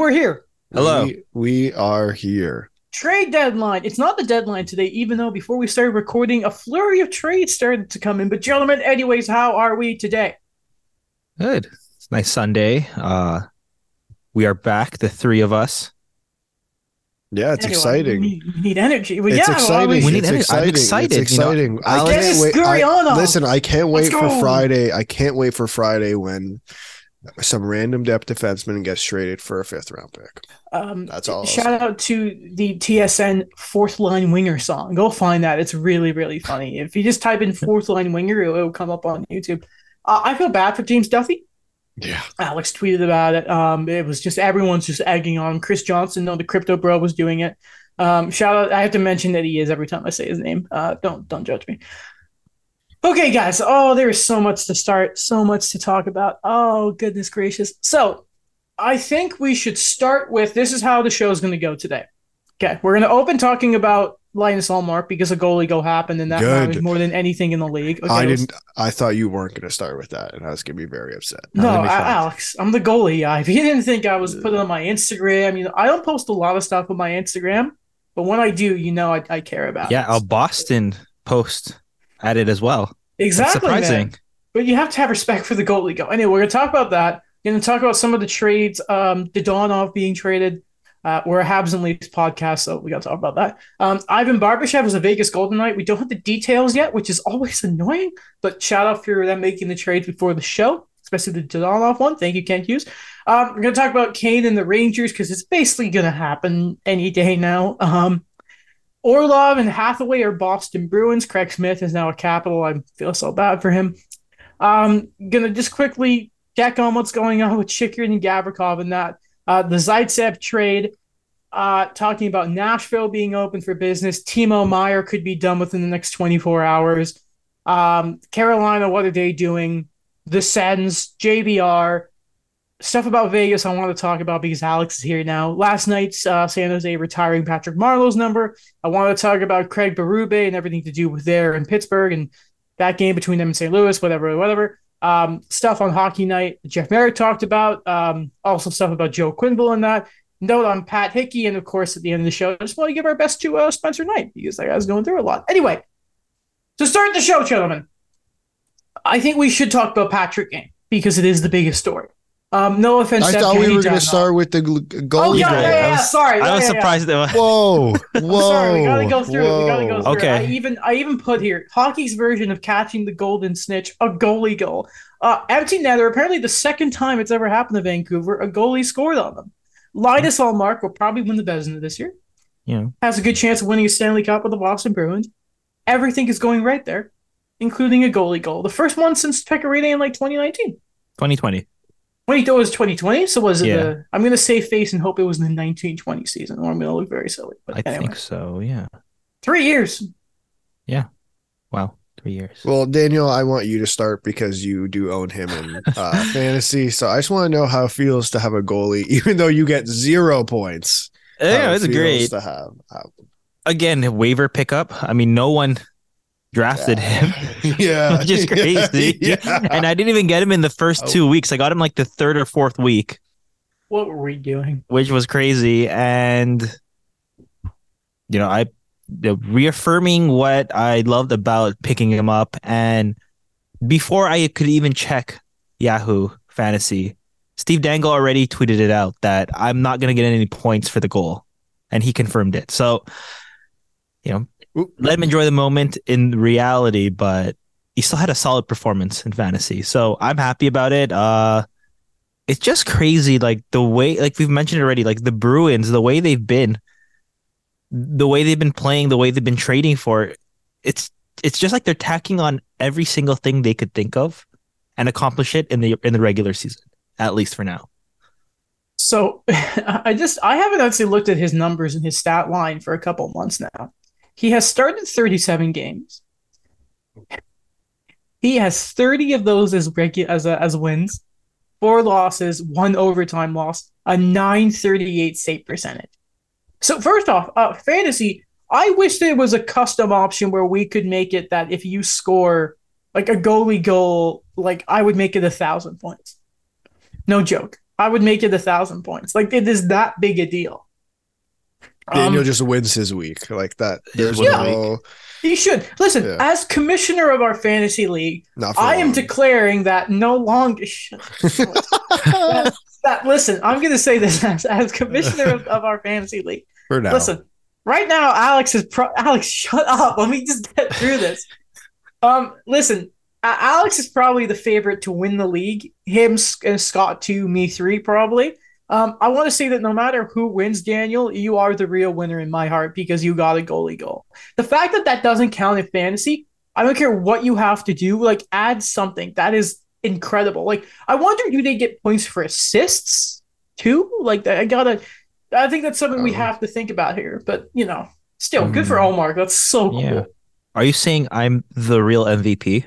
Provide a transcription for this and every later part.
Gentlemen, we're here. Hello. We, we are here. Trade deadline. It's not the deadline today, even though before we started recording, a flurry of trades started to come in. But, gentlemen, anyways, how are we today? Good. It's a nice Sunday. Uh, we are back, the three of us. Yeah, it's Anyway, exciting. We need, we need energy. Well, it's yeah, well, exciting. We need it's energy. I'm excited, It's you know. exciting. I can't wait. I, Gurianov. listen, I can't Let's wait for go. Friday. I can't wait for Friday when some random depth defenseman gets traded for a fifth round pick. Um, That's all I'll Shout out to the TSN fourth line winger song. Go find that. It's really, really funny. If you just type in fourth line winger, it'll, come up on YouTube. Uh, I feel bad for James Duffy. Yeah. Alex tweeted about it. Um, it was just everyone's just egging on. Chris Johnson, no, the crypto bro was doing it. Um, shout out. I have to mention that he is every time I say his name. Uh, don't don't judge me. Okay, guys. Oh, there is so much to start, so much to talk about. Oh, goodness gracious. So, I think we should start with this is how the show is going to go today. Okay, we're going to open talking about Linus Ullmark because a goalie go happened and that Good. matters more than anything in the league. Okay, I let's- didn't. I thought you weren't going to start with that, and I was going to be very upset. No, No, let me A- try. Alex, I'm the goalie guy. If you didn't think I was putting on my Instagram, I mean, I don't post a lot of stuff on my Instagram, but when I do, you know, I, I care about. Yeah, it. a Boston post at it as well. That's exactly, surprising. man. But you have to have respect for the goalie go. Anyway, we're gonna talk about that. We're gonna talk about some of the trades. Um, Dadonov being traded. Uh, we're a Habs and Leafs podcast, so we got to talk about that. Um, Ivan Barbashev is a Vegas Golden Knight. We don't have the details yet, which is always annoying. But shout out for them making the trades before the show, especially the Dadonov one. Thank you, Kent Hughes. Um, we're gonna talk about Kane and the Rangers because it's basically gonna happen any day now. Um, Orlov and Hathaway are Boston Bruins. Craig Smith is now a Capital. I feel so bad for him. Um, gonna just quickly check on what's going on with Chychrun and Gavrikov and that. Uh, the Zaitsev trade. Uh, talking about Nashville being open for business. Timo Meier could be done within the next 24 hours. Um, Carolina, what are they doing? The Sens, JVR, stuff about Vegas I want to talk about because Alex is here now. Last night's uh, San Jose retiring Patrick Marleau's number. I want to talk about Craig Berube and everything to do with there in Pittsburgh and that game between them and St. Louis, whatever, whatever. Um, stuff on Hockey Night, Jeff Marek talked about. Um, also stuff about Joel Quenneville and that. Note on Pat Hickey, and of course at the end of the show, I just want to give our best to uh, Spencer Knight because that guy's going through a lot. Anyway, to start the show, gentlemen, I think we should talk about Patrick Kane because it is the biggest story. Um, no offense. I to thought we were going to start with the gl- Oh goalie. yeah, yeah, goal. yeah, yeah. I was- Sorry, I was yeah, yeah. surprised that Whoa, whoa! Sorry, we gotta go through it. We gotta go whoa. through Okay. I even I even put here hockey's version of catching the golden snitch, a goalie goal. Uh, empty netter. Apparently, the second time it's ever happened to Vancouver, a goalie scored on them. Linus Ullmark will probably win the Vezina this year. Yeah, Has a good chance of winning a Stanley Cup with the Boston Bruins. Everything is going right there, including a goalie goal. The first one since Pekka Rinne in like 2019. 2020. Wait, that was 2020. So was it Yeah. the? I'm gonna save face and hope it was in the 1920 season, or I'm gonna look very silly. But I anyway, think so. Yeah. three years. Yeah. Wow. Three years. Well, Daniel, I want you to start because you do own him in uh, fantasy. So I just want to know how it feels to have a goalie, even though you get zero points. yeah, it's feels great. to have. How- Again, waiver pickup. I mean, no one drafted him. yeah, Which is crazy. Yeah, And I didn't even get him in the first Oh. two weeks. I got him like the third or fourth week, What were we doing? which was crazy. And you know, I you reaffirming what I loved about picking him up. And before I could even check Yahoo Fantasy, Steve Dangle already tweeted it out that I'm not going to get any points for the goal, and he confirmed it. So, you know, Oop. Let him enjoy the moment in reality, but he still had a solid performance in fantasy. So I'm happy about it. Uh, it's just crazy, like the way, like we've mentioned already, like the Bruins, the way they've been, the way they've been playing, the way they've been trading for. It's it's just like they're tacking on every single thing they could think of, and accomplish it in the in the regular season, at least for now. So I just I haven't actually looked at his numbers and his stat line for a couple months now. He has started 37 games. He has 30 of those as regu- as as wins, four losses, one overtime loss, a 938 save percentage. So first off, uh, fantasy. I wish there was a custom option where we could make it that if you score like a goalie goal, like I would make it a thousand points. No joke. I would make it a thousand points. Like it is that big a deal. Daniel Um, just wins his week like that. There's one no, he should listen. Yeah. As commissioner of our fantasy league, I am long. declaring that no longer. that, that- listen, I'm going to say this as, as commissioner of, of our fantasy league. for now. Listen, right now, Alex is pro- Alex. Shut up. Let me just get through this. Um, listen, A- Alex is probably the favorite to win the league. Him and Scott two, me three, probably. Um, I want to say that no matter who wins, Daniel, you are the real winner in my heart because you got a goalie goal. The fact that that doesn't count in fantasy, I don't care what you have to do. Like, add something that is incredible. Like, I wonder, do they get points for assists too? Like, I gotta. I think that's something we Um, have to think about here. But you know, still, good Hmm. for Omar. That's so cool. Yeah. Are you saying I'm the real MVP?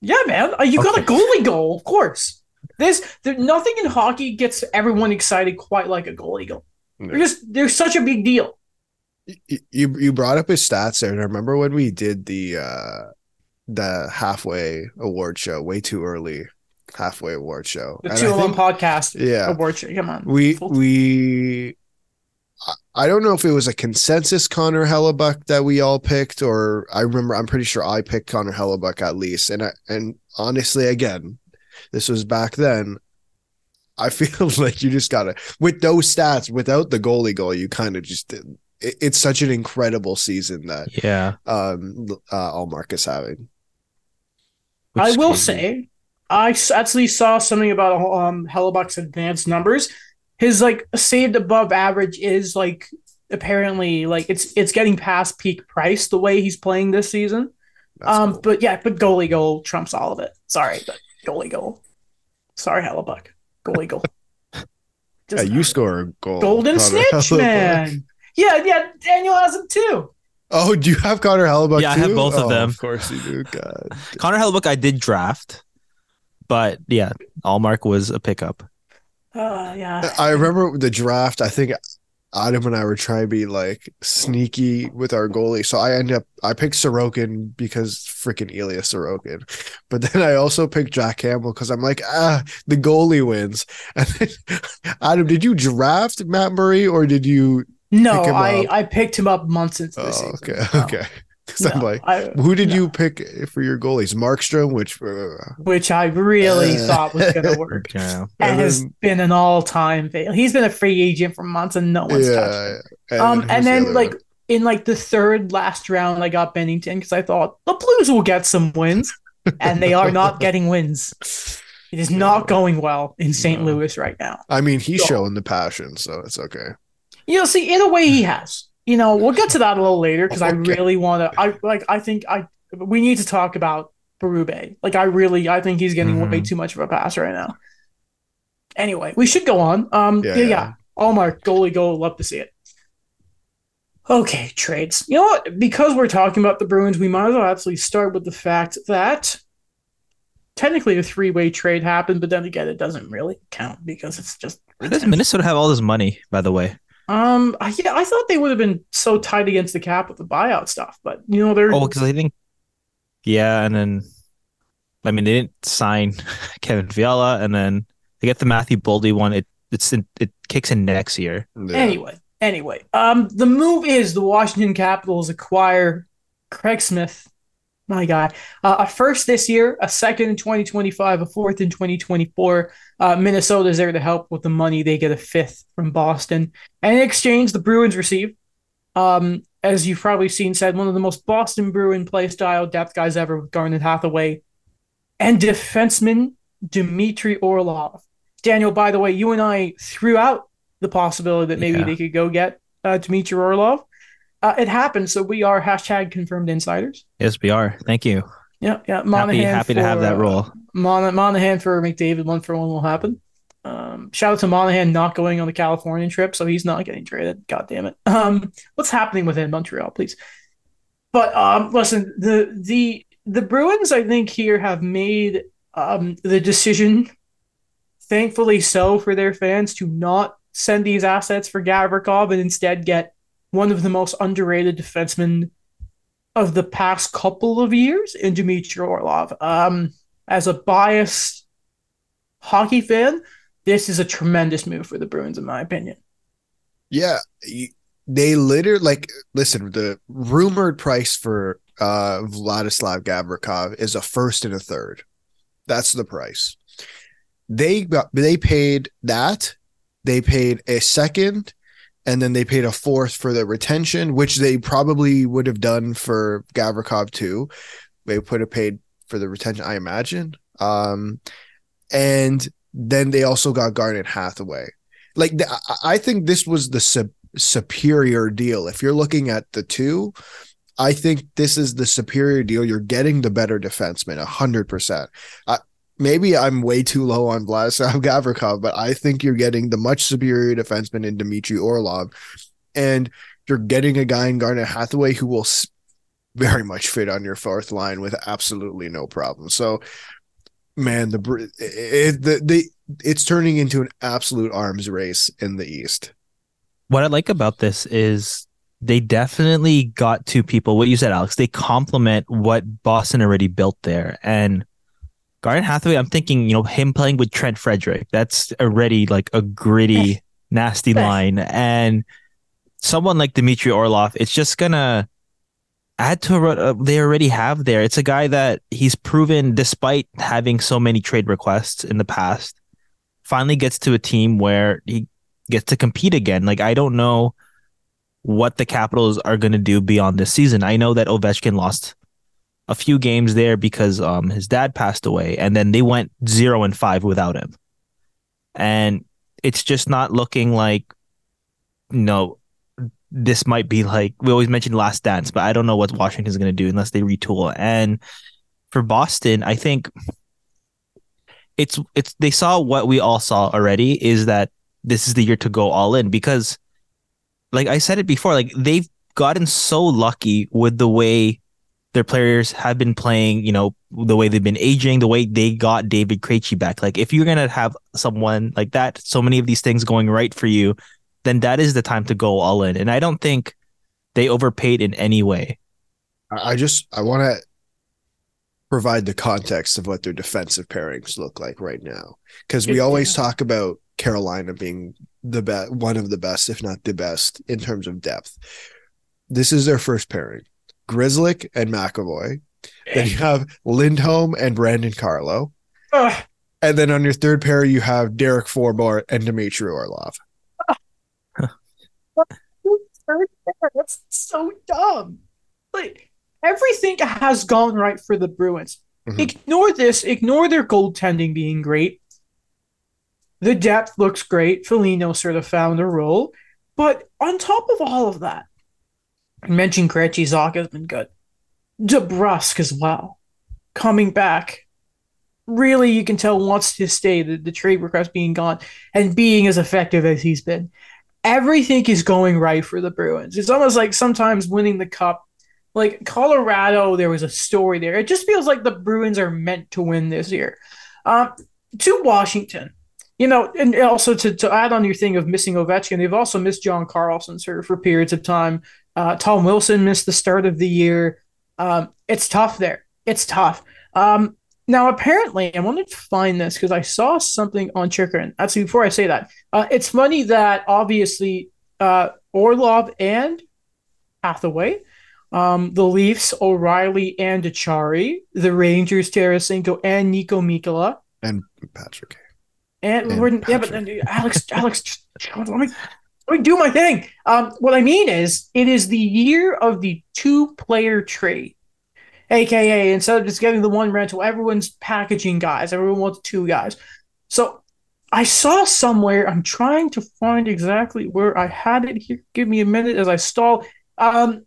Yeah, man, Uh, you got a goalie goal, of course. There's there, nothing in hockey gets everyone excited quite like a goalie goal. They're just they're such a big deal. You you brought up his stats there, and I remember when we did the uh the halfway award show way too early, halfway award show. The two them podcast yeah, award show. Come on, we we. I- I don't know if it was a consensus Connor Hellebuyck that we all picked, or I remember I'm pretty sure I picked Connor Hellebuyck at least. And I, and honestly, again, this was back then. I feel like you just gotta with those stats, without the goalie goal, you kind of just did. It, it's such an incredible season that Yeah. um uh Ullmark is having. which I will say, I actually saw something about um Hellebuyck's advanced numbers. His like saved above average is like apparently like it's it's getting past peak price the way he's playing this season. That's um, cool. but yeah, but goalie goal trumps all of it. Sorry, but goalie goal. Sorry, Hellebuyck. Goalie goal. yeah, Doesn't you score a goal. golden Connor snitch, Hellebuyck. man. Yeah, yeah. Daniel has him too. Oh, do you have Connor Hellebuyck? Yeah, I have too? both of Oh, them. Of course you do. God. Connor Hellebuyck, I did draft, but yeah, Ullmark was a pickup. Uh, yeah. I remember the draft. I think Adam and I were trying to be like sneaky with our goalie. So I ended up I picked Sorokin because freaking Ilya Sorokin. But then I also picked Jack Campbell because I'm like, ah, the goalie wins. And then, Adam, did you draft Matt Murray or did you No, I, up. I picked him up months into the Oh, season. okay, No, okay. Because I'm like, I- who did no. you pick for your goalies? Markstrom, which uh, which I really Uh. thought was going to work. Yeah. and And has then- been an all-time fail. He's been a free agent for months, and no one's touched him. yeah. Um, and then other like one? in like the third last round, I got Binnington because I thought the Blues will get some wins, and they are not getting wins. It is not going well in St. No. Louis right now. I mean, he's So- showing the passion, so it's okay. You know, see, in a way, he has. You know, we'll get to that a little later because I really want to. I like. I think I we need to talk about Berube. Like, I really, I think he's getting way Mhm. too much of a pass right now. Anyway, we should go on. Um, Yeah, yeah, yeah. yeah. Ullmark, goalie, goal. Love to see it. Okay, trades. You know what? Because we're talking about the Bruins, we might as well actually start with the fact that technically a three-way trade happened, but then again, it doesn't really count because it's just Where does Minnesota have all this money, by the way? Um, I, yeah, I thought they would have been so tight against the cap with the buyout stuff, but you know they're Oh, because I think, yeah, and then, I mean, they didn't sign Kevin Fiala, and then they get the Matthew Boldy one. It it's in, it kicks in next year. Yeah. anyway. Anyway, um, the move is the Washington Capitals acquire Craig Smith, my guy, uh, a first this year, a second in 2025, a fourth in 2024. Uh, Minnesota is there to help with the money. They get a fifth from Boston, and in exchange, the Bruins receive, um, as you've probably seen, said one of the most Boston Bruin play style depth guys ever with Garnet Hathaway, and defenseman Dmitry Orlov. Daniel, by the way, you and I threw out the possibility that maybe Yeah. they could go get uh, Dmitry Orlov. Uh, it happened, so we are hashtag confirmed insiders. Yes, we are. Thank you. Yeah, yeah. Happy, Monahan happy to have for, that uh, role. Mon- Monahan for McDavid, one for one will happen. Um, shout out to Monahan not going on the Californian trip, so he's not getting traded. God damn it. Um, what's happening within Montreal, please? But um, listen, the the the Bruins, I think here have made um the decision, thankfully so for their fans, to not send these assets for Gavrikov and instead get one of the most underrated defensemen of the past couple of years in Dmitry Orlov. Um, as a biased hockey fan, this is a tremendous move for the Bruins, in my opinion. Yeah, they literally like listen. The rumored price for uh, Vladislav Gavrikov is a first and a third. That's the price. They got they paid that. They paid a second, and then they paid a fourth for the retention, which they probably would have done for Gavrikov too. They would have paid for the retention, I imagine. Um, and then they also got Garnet Hathaway. Like the, I think this was the su- superior deal. If you're looking at the two, I think this is the superior deal. You're getting the better defenseman, hundred percent. Maybe I'm way too low on Vladislav Gavrikov, but I think you're getting the much superior defenseman in Dmitry Orlov, and you're getting a guy in Garnet Hathaway who will very much fit on your fourth line with absolutely no problem. So man, the it, the the it's turning into an absolute arms race in the East. What I like about this is they definitely got two people. What you said, Alex, they complement what Boston already built there. And Garnet Hathaway, I'm thinking, you know, him playing with Trent Frederic. that's already like a gritty, nasty line. And someone like Dmitry Orlov, it's just gonna add to what uh, they already have there. It's a guy that he's proven, despite having so many trade requests in the past, finally gets to a team where he gets to compete again. Like I don't know what the Capitals are going to do beyond this season. I know that Ovechkin lost a few games there because um his dad passed away, and then they went zero and five without him, and it's just not looking like you know this might be like we always mention last dance, but I don't know what Washington's going to do unless they retool. And for Boston, I think it's it's they saw what we all saw already is that this is the year to go all in because like I said it before, like they've gotten so lucky with the way their players have been playing, you know, the way they've been aging, the way they got David Krejci back. Like if you're gonna have someone like that, so many of these things going right for you, then that is the time to go all in. And I don't think they overpaid in any way. I just I want to provide the context of what their defensive pairings look like right now because we always yeah. talk about Carolina being the best, one of the best, if not the best, in terms of depth. This is their first pairing: Grzelcyk and McAvoy. Then you have Lindholm and Brandon Carlo. And then on your third pair, you have Derek Forbort and Dmitry Orlov. That's so dumb. Like everything has gone right for the Bruins. Mm-hmm. Ignore this. Ignore their goaltending being great. The depth looks great. Foligno sort of found a role. But on top of all of that, mentioned Krejci Zach has been good. DeBrusk as well. Coming back. Really, you can tell wants to stay, the, the trade request being gone, and being as effective as he's been everything is going right for the Bruins. It's almost like sometimes winning the cup, like Colorado, there was a story there. It just feels like the Bruins are meant to win this year. Um, to Washington, you know, and also to, to add on your thing of missing Ovechkin, they've also missed John Carlson for, for periods of time. Uh, Tom Wilson missed the start of the year. Um, it's tough there. It's tough. Um, now, apparently, I wanted to find this because I saw something on Chychrun. Actually, before I say that, uh, it's funny that obviously uh, Orlov and Hathaway, um, the Leafs, O'Reilly and Acciari, the Rangers, Tarasenko and Niko Mikkola. And Patrick. And, and yeah, but then Alex, Alex, just, let me let me do my thing. Um, what I mean is, it is the year of the two-player trade. AKA instead of just getting the one rental, everyone's packaging guys. Everyone wants two guys. So I saw somewhere, I'm trying to find exactly where I had it here. Give me a minute as I stall. Um,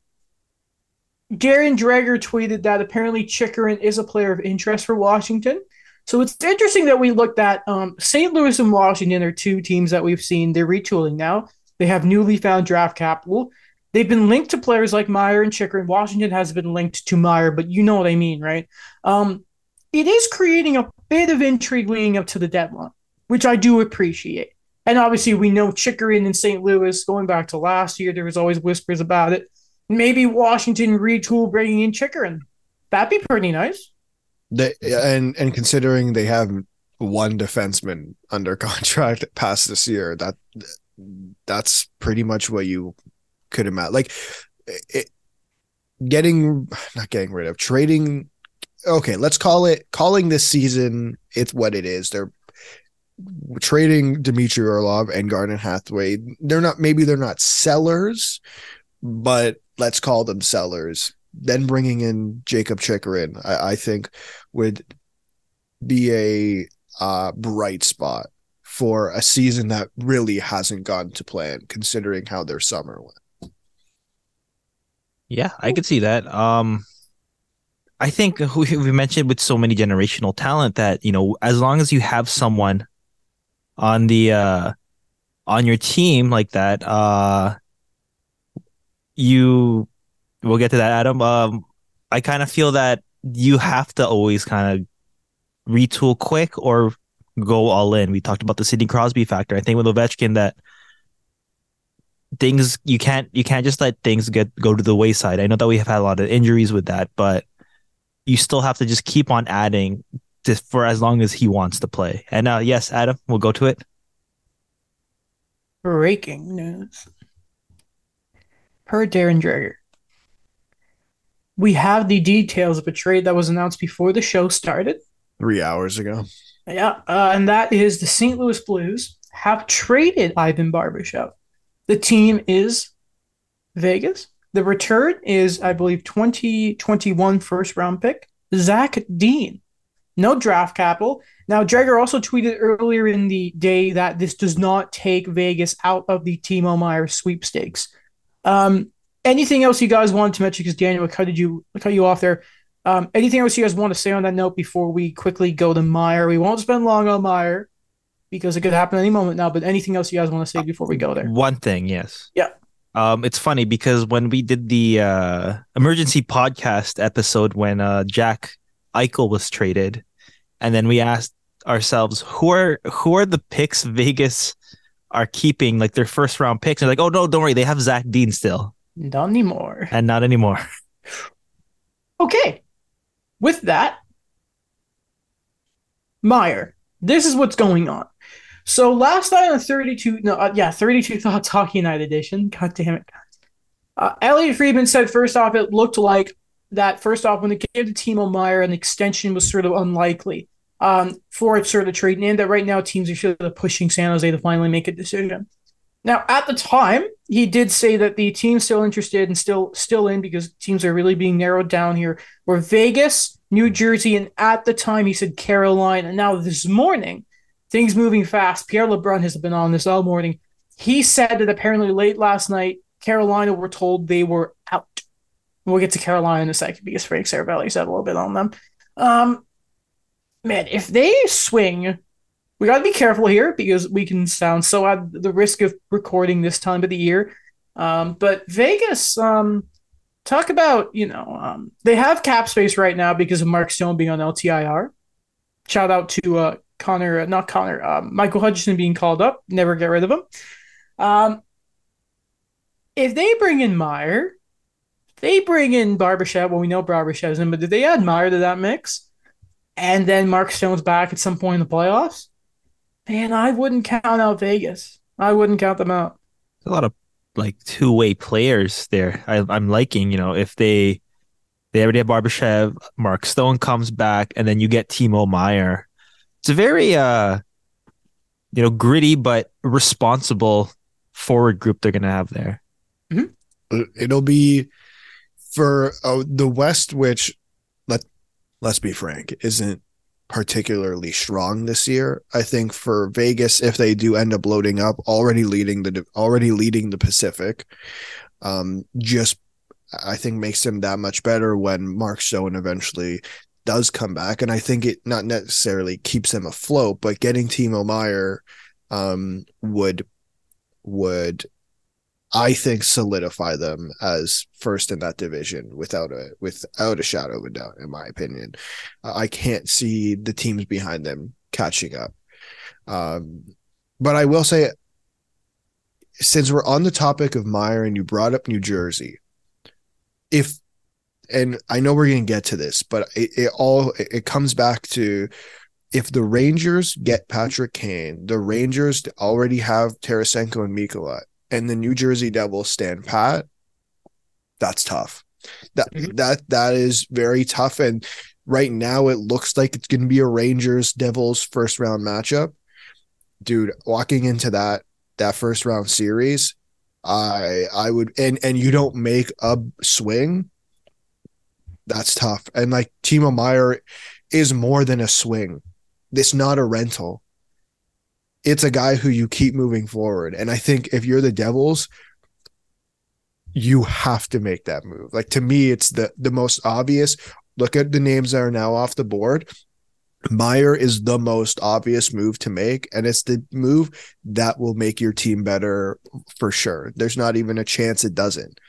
Darren Dreger tweeted that apparently Chychrun is a player of interest for Washington. So it's interesting that we looked at um, St. Louis and Washington are two teams that we've seen. They're retooling now. They have newly found draft capital. They've been linked to players like Meier and Chychrun. Washington has been linked to Meier, but you know what I mean, right? Um, it is creating a bit of intrigue leading up to the deadline, which I do appreciate. And obviously, we know Chychrun in St. Louis, going back to last year, there was always whispers about it. Maybe Washington retool bringing in Chychrun. That'd be pretty nice. They, and and considering they have one defenseman under contract past this year. That that's pretty much what you could imagine. Like it, getting not getting rid of trading. Okay, let's call it calling this season. It's what it is. They're trading Dmitry Orlov and Garnet Hathaway. They're not maybe they're not sellers, but let's call them sellers. Then bringing in Jacob Chychrun, I, I think would be a uh, bright spot for a season that really hasn't gone to plan, considering how their summer went. Yeah, I could see that. Um, I think we mentioned with so many generational talent that you know, as long as you have someone on the uh on your team like that, uh, you we'll get to that, Adam. Um, I kind of feel that you have to always kind of retool quick or go all in. We talked about the Sidney Crosby factor. I think with Ovechkin that things you can't you can't just let things get go to the wayside. I know that we have had a lot of injuries with that, but you still have to just keep on adding just for as long as he wants to play. And uh yes, Adam, we'll go to it. Breaking news. Per Darren Dreger. We have the details of a trade that was announced before the show started three hours ago. Yeah, uh, and that is the St. Louis Blues have traded Ivan Barbashev. The team is Vegas. The return is, I believe, 2021 first round pick, Zach Dean. No draft capital. Now, Dreger also tweeted earlier in the day that this does not take Vegas out of the Timo Meier sweepstakes. Um, anything else you guys wanted to mention? Because Daniel, how did you cut you off there? Um, anything else you guys want to say on that note before we quickly go to Meier? We won't spend long on Meier because it could happen any moment now. But anything else you guys want to say before we go there? One thing, yes. Yeah. Um, it's funny because when we did the uh, emergency podcast episode when uh, Jack Eichel was traded, and then we asked ourselves who are who are the picks Vegas are keeping like their first round picks. And like, oh no, don't worry, they have Zach Dean still. Not anymore. And not anymore. Okay with that, Meier, this is what's going on. So last night on 32, no, uh, yeah, 32 Thoughts Hockey Night edition. God damn it. Uh, Elliotte Friedman said, first off, it looked like that, first off, when it came to Timo Meier, an extension was sort of unlikely um, for it sort of trading in, that right now teams are sort of pushing San Jose to finally make a decision. Now, at the time, he did say that the team's still interested and still still in because teams are really being narrowed down here. Were Vegas, New Jersey, and at the time he said Carolina. And now this morning, things moving fast. Pierre LeBrun has been on this all morning. He said that apparently late last night, Carolina were told they were out. We'll get to Carolina in a second because Frank Seravalli said a little bit on them. Um, man, if they swing we got to be careful here because we can sound so at the risk of recording this time of the year. Um, but Vegas, um, talk about you know um, they have cap space right now because of Mark Stone being on LTIR. Shout out to uh, Connor, uh, not Connor, uh, Michael Hutchinson being called up. Never get rid of him. Um, if they bring in Meier, they bring in Barbashev. Well, we know Barbashev's in, but did they add Meier to that mix? And then Mark Stone's back at some point in the playoffs Man, I wouldn't count out Vegas. I wouldn't count them out. a lot of like two way players there. I, am liking, you know, if they they already have Barbashev, Mark Stone comes back, and then you get Timo Meier. It's a very uh you know gritty but responsible forward group they're gonna have there. Mm-hmm. It'll be for uh, the West, which let let's be frank, isn't particularly strong this year. I think for Vegas, if they do end up loading up, already leading the already leading the Pacific, um, just I think makes them that much better when Mark Stone eventually does come back. And I think it not necessarily keeps them afloat, but getting Timo Meier um, would would I think solidify them as first in that division without a without a shadow of a doubt, in my opinion. Uh, I can't see the teams behind them catching up. Um, but I will say, since we're on the topic of Meier and you brought up New Jersey, if and I know we're going to get to this, but it, it all it comes back to if the Rangers get Patrick Kane, the Rangers already have Tarasenko and Mikkola, and the New Jersey Devils stand pat. That's tough. That Mhm. that that is very tough. And right now, it looks like it's going to be a Rangers Devils first round matchup. Dude, walking into that that first round series, I I would and and you don't make a swing. That's tough. And like Timo Meier is more than a swing. It's not a rental. It's a guy who you keep moving forward. And I think if you're the Devils, you have to make that move. Like to me, it's the the most obvious. Look at the names that are now off the board. Meier is the most obvious move to make, and it's the move that will make your team better for sure. There's not even a chance it doesn't.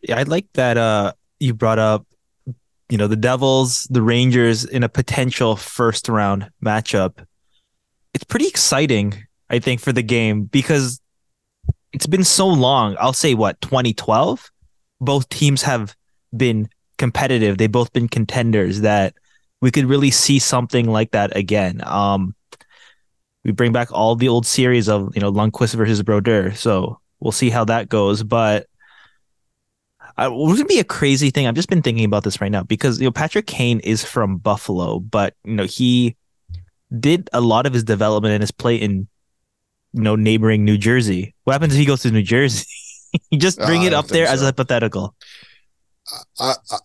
Yeah, I like that uh you brought up you know the Devils, the Rangers in a potential first round matchup. It's pretty exciting, I think, for the game because it's been so long. I'll say what, 2012? Both teams have been competitive. They've both been contenders that we could really see something like that again. Um we bring back all the old series of, you know, Lundqvist versus Brodeur. So we'll see how that goes. But it would be a crazy thing. I've just been thinking about this right now because you know Patrick Kane is from Buffalo, but you know he did a lot of his development and his play in you know neighboring New Jersey. What happens if he goes to New Jersey? just bring Uh, it up there think as a hypothetical. I, I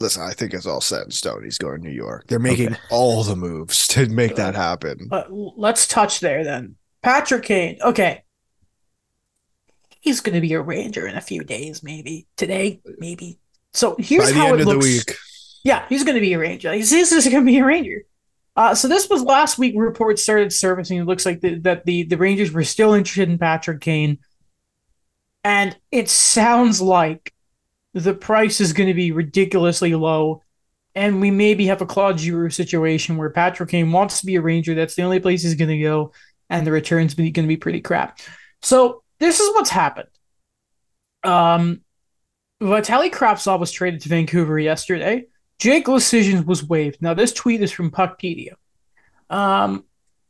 listen. I think it's all set in stone. He's going to New York. They're making Okay. all the moves to make that happen. But let's touch there then. Patrick Kane. Okay. He's going to be a Ranger in a few days, maybe today, maybe. So here's By the how end it of the looks. week, Yeah, he's going to be a Ranger. He's, he's just going to be a Ranger. Uh, so this was last week. Reports started surfacing. It looks like the, that the the Rangers were still interested in Patrick Kane, and it sounds like the price is going to be ridiculously low, and we maybe have a Claude Giroux situation where Patrick Kane wants to be a Ranger. That's the only place he's going to go, and the return's going to be pretty crap. So this is what's happened. Um, Vitaly Kravtsov was traded to Vancouver yesterday. Jake Leschyshyn was waived. Now, this tweet is from Puckpedia. Um,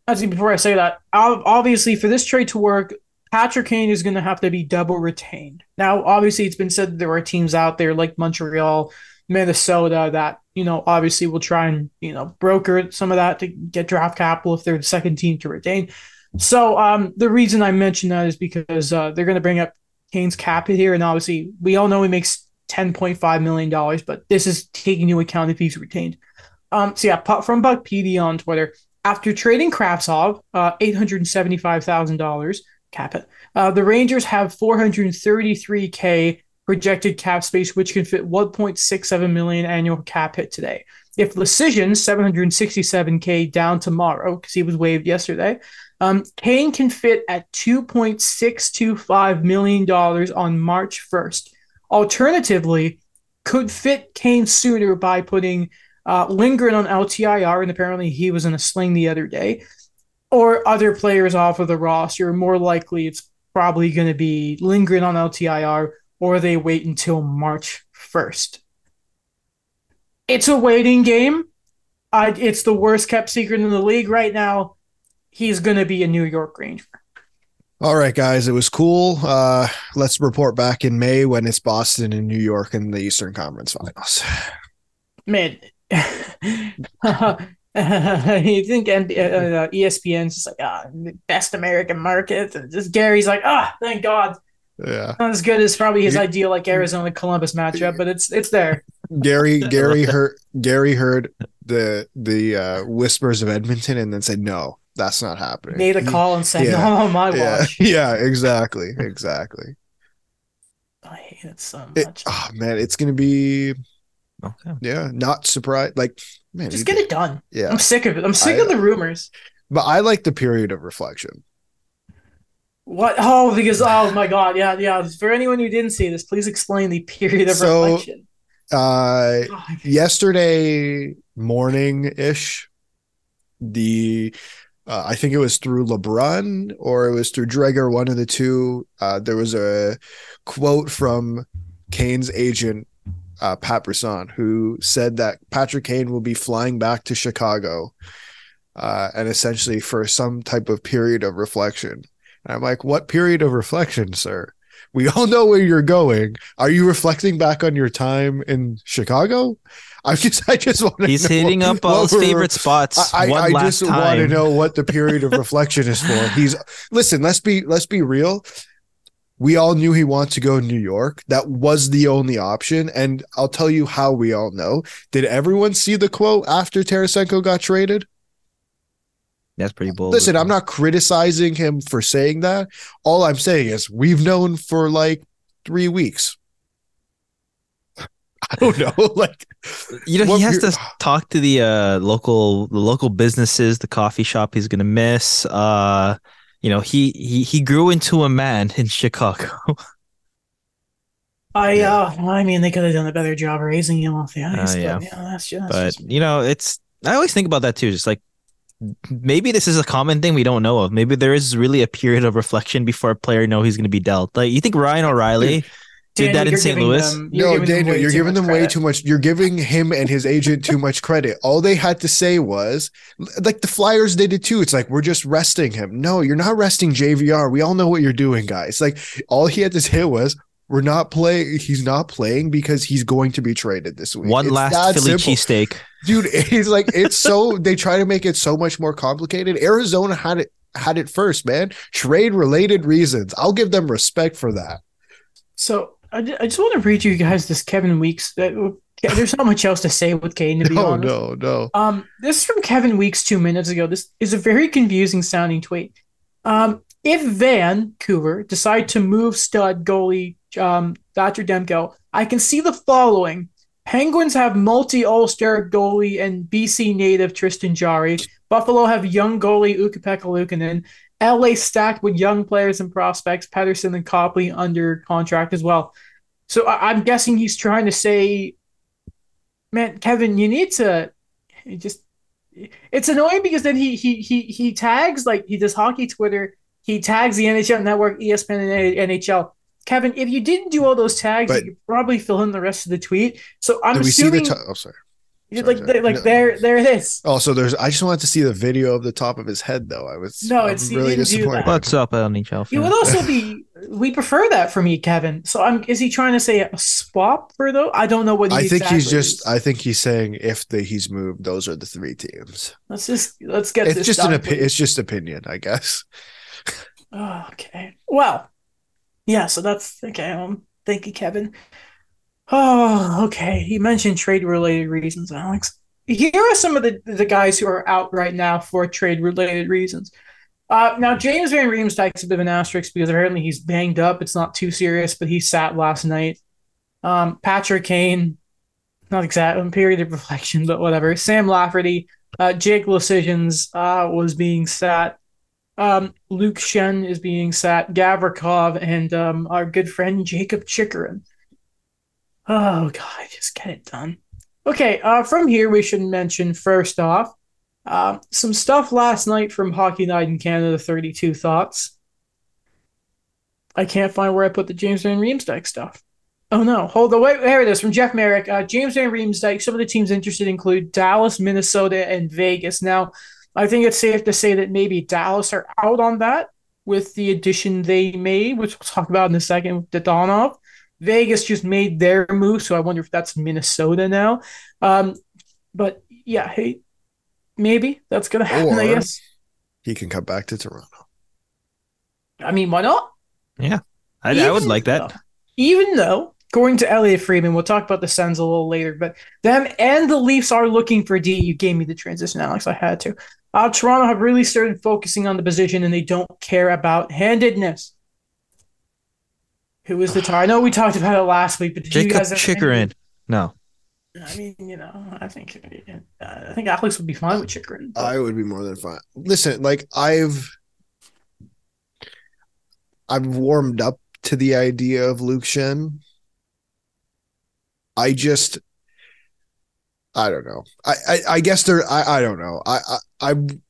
actually, before I say that, obviously, for this trade to work, Patrick Kane is going to have to be double retained. Now, obviously, it's been said that there are teams out there like Montreal, Minnesota that, you know, obviously will try and, you know, broker some of that to get draft capital if they're the second team to retain. So, um, the reason I mention that is because uh, they're going to bring up Kane's cap here, and obviously, we all know he makes $10.5 million, but this is taking into account if he's retained. Um, so yeah, from Puckpedia on Twitter, after trading Kravtsov, uh, $875,000 cap it, uh, the Rangers have 433K projected cap space, which can fit 1.67 million annual cap hit today. If Leschyshyn 767K down tomorrow, because he was waived yesterday, um, Kane can fit at $2.625 million on March 1st alternatively could fit Kane sooner by putting uh, Lindgren on LTIR, and apparently he was in a sling the other day, or other players off of the roster. More likely, it's probably going to be Lindgren on LTIR, or they wait until March 1st. It's a waiting game. I, it's the worst kept secret in the league right now. He's going to be a New York Ranger. All right, guys, it was cool. Uh, let's report back in May when it's Boston and New York in the Eastern Conference Finals. man. you think uh, ESPN's just like ah best American market, and just Gary's like ah thank God Yeah, not as good as probably his You- ideal like Arizona Columbus matchup, but it's it's there. Gary Gary heard Gary heard the the uh, whispers of Edmonton and then said no, that's not happening. Made a call and said yeah, not on my Yeah, watch. yeah, exactly, exactly. I hate it so It, much. oh man, it's gonna be Okay. yeah, not surprised. Like man, just you- get it done. yeah. I'm sick of it. I'm sick I- of the rumors. But I like the period of reflection. What? Oh, because oh my God, yeah, yeah. For anyone who didn't see this, please explain the period of So- reflection. Uh, Oh, yesterday morning ish, the uh, I think it was through LeBrun or it was through Dreger, one of the two. Uh, there was a quote from Kane's agent uh, Pat Brisson, who said that Patrick Kane will be flying back to Chicago, uh, and essentially for some type of period of reflection. And I'm like, what period of reflection, sir? We all know where you're going. Are you reflecting back on your time in Chicago? I just, I just want to. He's know hitting up all his favorite spots I, one I last just want to know what the period of reflection is for. He's listen. Let's be let's be real. We all knew he wants to go to New York. That was the only option, and I'll tell you how we all know. Did everyone see the quote after Tarasenko got traded? That's pretty bold. Listen, I'm not criticizing him for saying that. All I'm saying is we've known for like three weeks. I don't know, like You know, he has to talk to the uh, local the local businesses, the coffee shop he's gonna miss. Uh, you know, he he he grew into a man in Chicago. I Yeah. uh, I mean, they could have done a better job raising him off the ice. Oh, yeah. but, yeah, that's just. but That's just you know, it's I always think about that too. Just like maybe this is a common thing we don't know of. Maybe there is really a period of reflection before a player know he's going to be dealt. Like you think Ryan O'Reilly did Danny, that in St. Louis? them- no, Daniel, you're giving them way credit. too much. You're giving him and his agent too much credit. All they had to say was, like the Flyers did it too. It's like we're just resting him. No, you're not resting JVR. We all know what you're doing, guys. Like all he had to say was, "We're not playing. He's not playing because he's going to be traded this week." One It's last that Philly simple. cheesesteak. dude. It's like it's so they try to make it so much more complicated. Arizona had it had it first, man. Trade related reasons. I'll give them respect for that. So I, I just want to read you guys this Kevin Weekes. That, there's not much else to say with Kane, to be No, honest. no, no. Um, this is from Kevin Weekes two minutes ago. This is a very confusing sounding tweet. Um, if Vancouver decide to move stud goalie um, Thatcher Demko, I can see the following. Penguins have multi All Star goalie and BC native Tristan Jarry. Buffalo have young goalie Ukko-Pekka Luukkonen. LA stacked with young players and prospects, Petersen and Copley under contract as well. So I- I'm guessing he's trying to say, man, Kevin, you need to just. It's annoying because then he he he he tags like he does hockey Twitter. He tags the NHL Network, ESPN, and NHL. Kevin, if you didn't do all those tags, But- you probably fill in the rest of the tweet. So I'm Did we see the? assuming, T- oh, sorry. You're sorry, like, sorry. like No. there, there it is. Also, there's. I just wanted to see the video of the top of his head, though. I was. No, I'm it's- really didn't do disappointed. that. What's up, NHL? It would also be. We prefer that for me, Kevin. So I'm. Is he trying to say a swap for though? I don't know what. He I think he's just. is. I think he's saying if the he's moved, those are the three teams. let's just let's get It's this just done, an. opinion. it's just opinion, I guess. Oh, okay. Well, yeah. So that's okay. Um, thank you, Kevin. Oh, okay. You mentioned trade related reasons, Alex. Here are some of the the guys who are out right now for trade related reasons. Uh, now James Van Riemsdyk's a bit of an asterisk because apparently he's banged up. It's not too serious, but he sat last night. Um, Patrick Kane, not exact um, period of reflection, but whatever. Sam Lafferty, uh, Jake Leschyshyn uh, was being sat. Um, Luke Schenn is being sat. Gavrikov and um, our good friend Jacob Chychrun. Oh God, just get it done. Okay, uh, from here we should mention first off uh, some stuff last night from Hockey Night in Canada 32 Thoughts. I can't find where I put the James Van Riemsdyk stuff. Oh no, hold on, wait, there it is from Jeff Marek. Uh, James Van Riemsdyk. Some of the teams interested include Dallas, Minnesota, and Vegas. Now, I think it's safe to say that maybe Dallas are out on that with the addition they made, which we'll talk about in a second with Dadonov. Vegas just made their move, so I wonder if that's Minnesota now. Um, but yeah, hey, maybe that's gonna happen. I guess. He can come back to Toronto. I mean, why not? Yeah, I, I would like that. though- even though, according to Elliotte Friedman, we'll talk about the Sens a little later, but them and the Leafs are looking for D. You gave me the transition, Alex. I had to. Uh, Toronto have really started focusing on the position, and they don't care about handedness. Who is the tar? I know we talked about it last week, but did you Jacob guys have any- No, I mean, you know, I think uh, I think Alex would be fine with Chychrun. but- I would be more than fine. Listen, like I've I've warmed up to the idea of Luke Schenn. I just I don't know. I I, I guess there I, I don't know. I, I I'm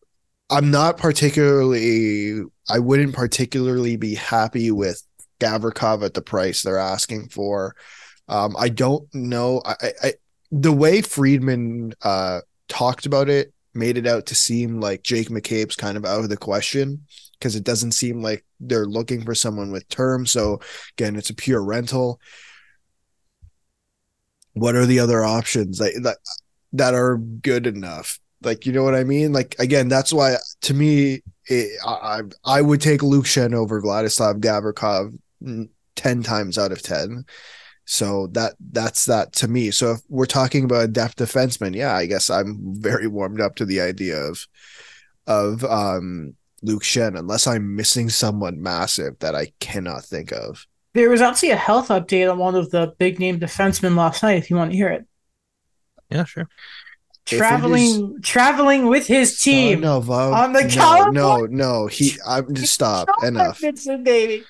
I'm not particularly I wouldn't particularly be happy with Gavrikov at the price they're asking for. Um, I don't know. I, I, the way Friedman uh talked about it made it out to seem like Jake McCabe's kind of out of the question because it doesn't seem like they're looking for someone with term. So again, it's a pure rental. What are the other options that that, that are good enough? Like you know what I mean? Like again, that's why to me, it, I I would take Luke Schenn over Vladislav Gavrikov mm, ten times out of ten. So that that's that to me. So if we're talking about a depth defenseman, yeah, I guess I'm very warmed up to the idea of of um Luke Schenn, unless I'm missing someone massive that I cannot think of. There was actually a health update on one of the big name defensemen last night. If you want to hear it, Yeah, sure. If it traveling traveling with his team Son of a- on the no, California- no, no. He, I'm just stop. Enough, Vincent, baby.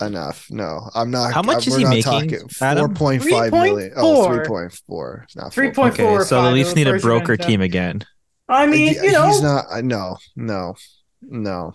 Enough. No, I'm not. How much I'm, is we're he not making, Talking Adam? four point five million. Oh, 3.4. 3.4. It's not Three 4.5. Okay, four. so the Leafs need a broker team. team again. I mean, you know, he's not. uh, No, no, no.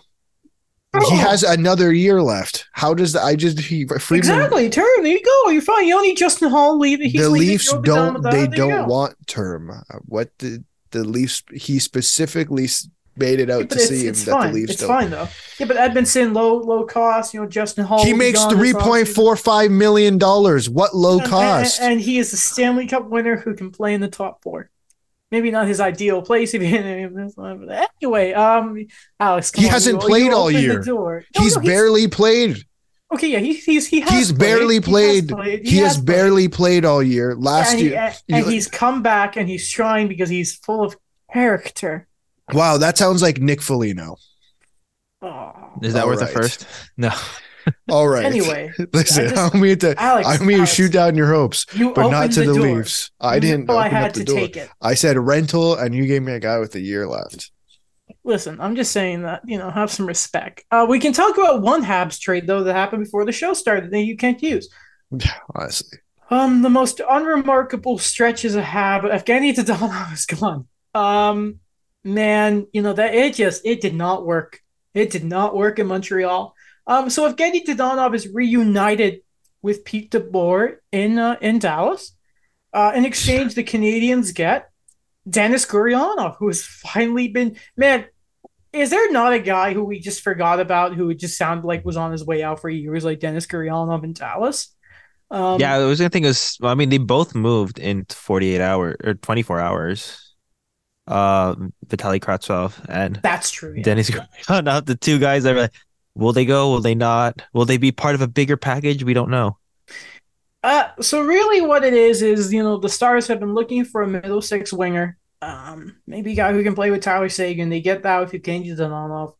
Oh. He has another year left. How does that? I just he Friedman, exactly. Term. There you go. You're fine. You don't need Justin Hall leaving. He's the. Leafs You'll be done don't. They don't want term. Uh, What did the Leafs? He specifically s- made it out Yeah, to see him that fine. the Leafs It's don't. fine though. Yeah, but Edmondson low low cost. You know, Justin Hall. He makes three point four five million dollars. What low offseason. cost? And, and, and he is a Stanley Cup winner who can play in the top four. Maybe not his ideal place. If he, anyway, um, Alex, He on, hasn't you- played you all year. No, he's no, barely played. okay. Yeah, he, he's he has He's played. barely He has played. played. He, has played. barely played all year. Last and, he- year, and, and he's come back and he's trying because he's full of character. Wow, that sounds like Nick Foligno. Oh. Is that All worth a right. first? No. All right. Anyway, listen, I I, just- don't mean to. Alex, I don't mean to Alex, shoot down your hopes, you but not to the, door. Leafs. I didn't. know I had up the to door. take it. I said rental, and you gave me a guy with a year left. Listen, I'm just saying that you know have some respect. Uh, we can talk about one Habs trade though that happened before the show started that you can't use. Honestly, Um, the most unremarkable stretch as a Hab. Evgeny Dadonov is gone. Um, man, you know that it just it did not work. It did not work in Montreal. Um, so Evgeny Dadonov is reunited with Pete DeBoer in uh, in Dallas. Uh, in exchange, the Canadiens get Denis Gurianov, who has finally been man. Is there not a guy who we just forgot about who it just sounded like was on his way out for years, like Denis Gurianov in Dallas? Um, yeah, I was think it was. Well, I mean, they both moved in 48 hours or 24 hours. Uh, Vitaly Kravtsov and that's true. Yeah. Denis Gurianov, the two guys that are like, will they go? Will they not? Will they be part of a bigger package? We don't know. Uh, so really, what it is is you know the Stars have been looking for a middle six winger, um, maybe a guy who can play with Tyler Seguin. They get that with Evgeny Dadonov.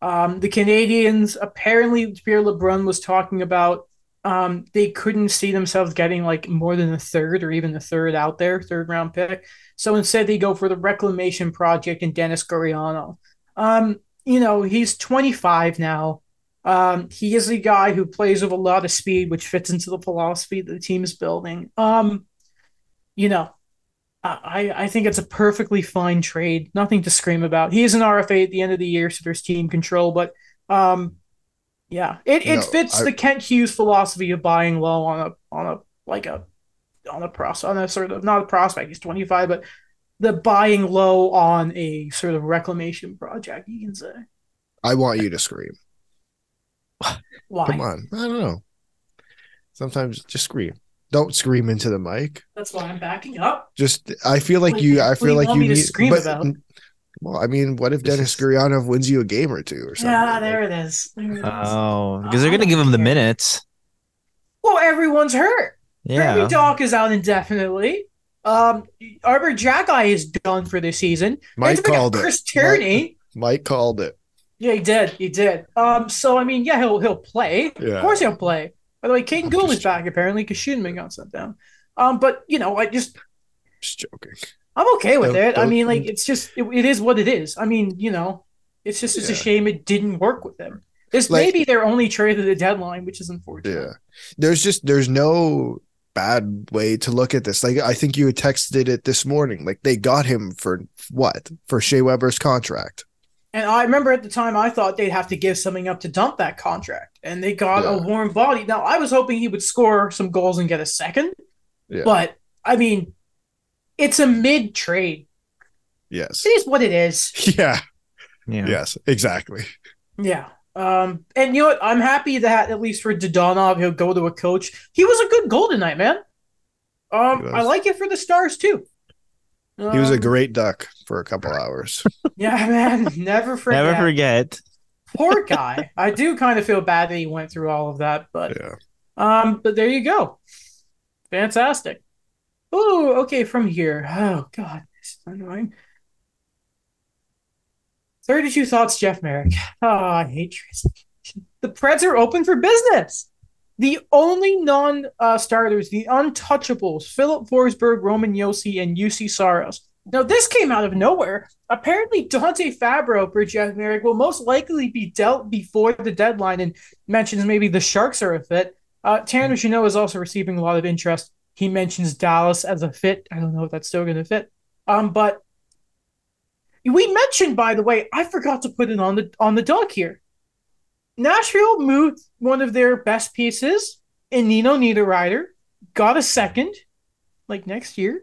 Um, the Canadiens apparently Pierre LeBrun was talking about. Um, they couldn't see themselves getting like more than a third or even a third out there, third round pick. So instead, they go for the reclamation project and Denis Gurianov. Um, you know, he's 25 now. Um, he is a guy who plays with a lot of speed, which fits into the philosophy that the team is building. Um, you know, I I think it's a perfectly fine trade. Nothing to scream about. He is an RFA at the end of the year, so there's team control. But um, yeah, it, it No, fits I- the Kent Hughes philosophy of buying low on a on a like a on a pros on a sort of not a prospect. He's 25, but the buying low on a sort of reclamation project. You can say I want you to scream. why? Come on, I don't know. Sometimes just scream. Don't scream into the mic. That's why I'm backing up. Just I feel like What- you. I feel you like you need. scream but- about? Well, I mean, what if This Denis is- Gurianov wins you a game or two or something? Yeah, there it is. There it is. Oh, because they're gonna give him the minutes. well, everyone's hurt. Yeah. Kirby Dach is out indefinitely. Um, Arber Xhekaj is done for this season. Mike It's been called it. Chris Tierney. Mike called it. Yeah, he did. He did. Um, so I mean, yeah, he'll he'll play. Yeah. Of course, he'll play. By the way, Caden I'm Guhle is back apparently because Schueneman got sent down. Um, but you know, I just Just joking. I'm okay with Don't- it. I don't- mean, like it's just it, it is what it is. I mean, you know, it's just it's a shame it didn't work with them. This Like- may be their only trade at the deadline, which is unfortunate. Yeah. There's just there's no bad way to look at this. Like I think you had texted it this morning. Like they got him for what? For Shea Weber's contract. And I remember at the time I thought they'd have to give something up to dump that contract, and they got a warm body. Now I was hoping he would score some goals and get a second, Yeah. But I mean, it's a mid trade. Yes. It is what it is. Yeah. Yeah. Yes. Exactly. Yeah. Um, and you know what? I'm happy that at least for Dadonov, he'll go to a coach. He was a good goal tonight, man. Um, I like it for the Stars too. He was a Um, great duck for a couple hours. yeah, man. Never forget. Never forget. Poor guy. I do kind of feel bad that he went through all of that, but Yeah. um, but there you go. Fantastic. Oh, okay. From here, oh god, this is annoying. Thirty-two thoughts, Jeff Marek. Oh, I hate translation. The Preds are open for business. The only non-starters, the untouchables, Filip Forsberg, Roman Josi, and Juuse Saros. Now, this came out of nowhere. Apparently, Dante Fabbro for Jeff Marek will most likely be dealt before the deadline and mentions maybe the Sharks are a fit. Uh, Tanner Jeannot is also receiving a lot of interest. He mentions Dallas as a fit. I don't know if that's still going to fit. Um, but we mentioned, by the way, I forgot to put it on the on the dock here. Nashville moved one of their best pieces in Nino Niederreiter, got a second, like next year.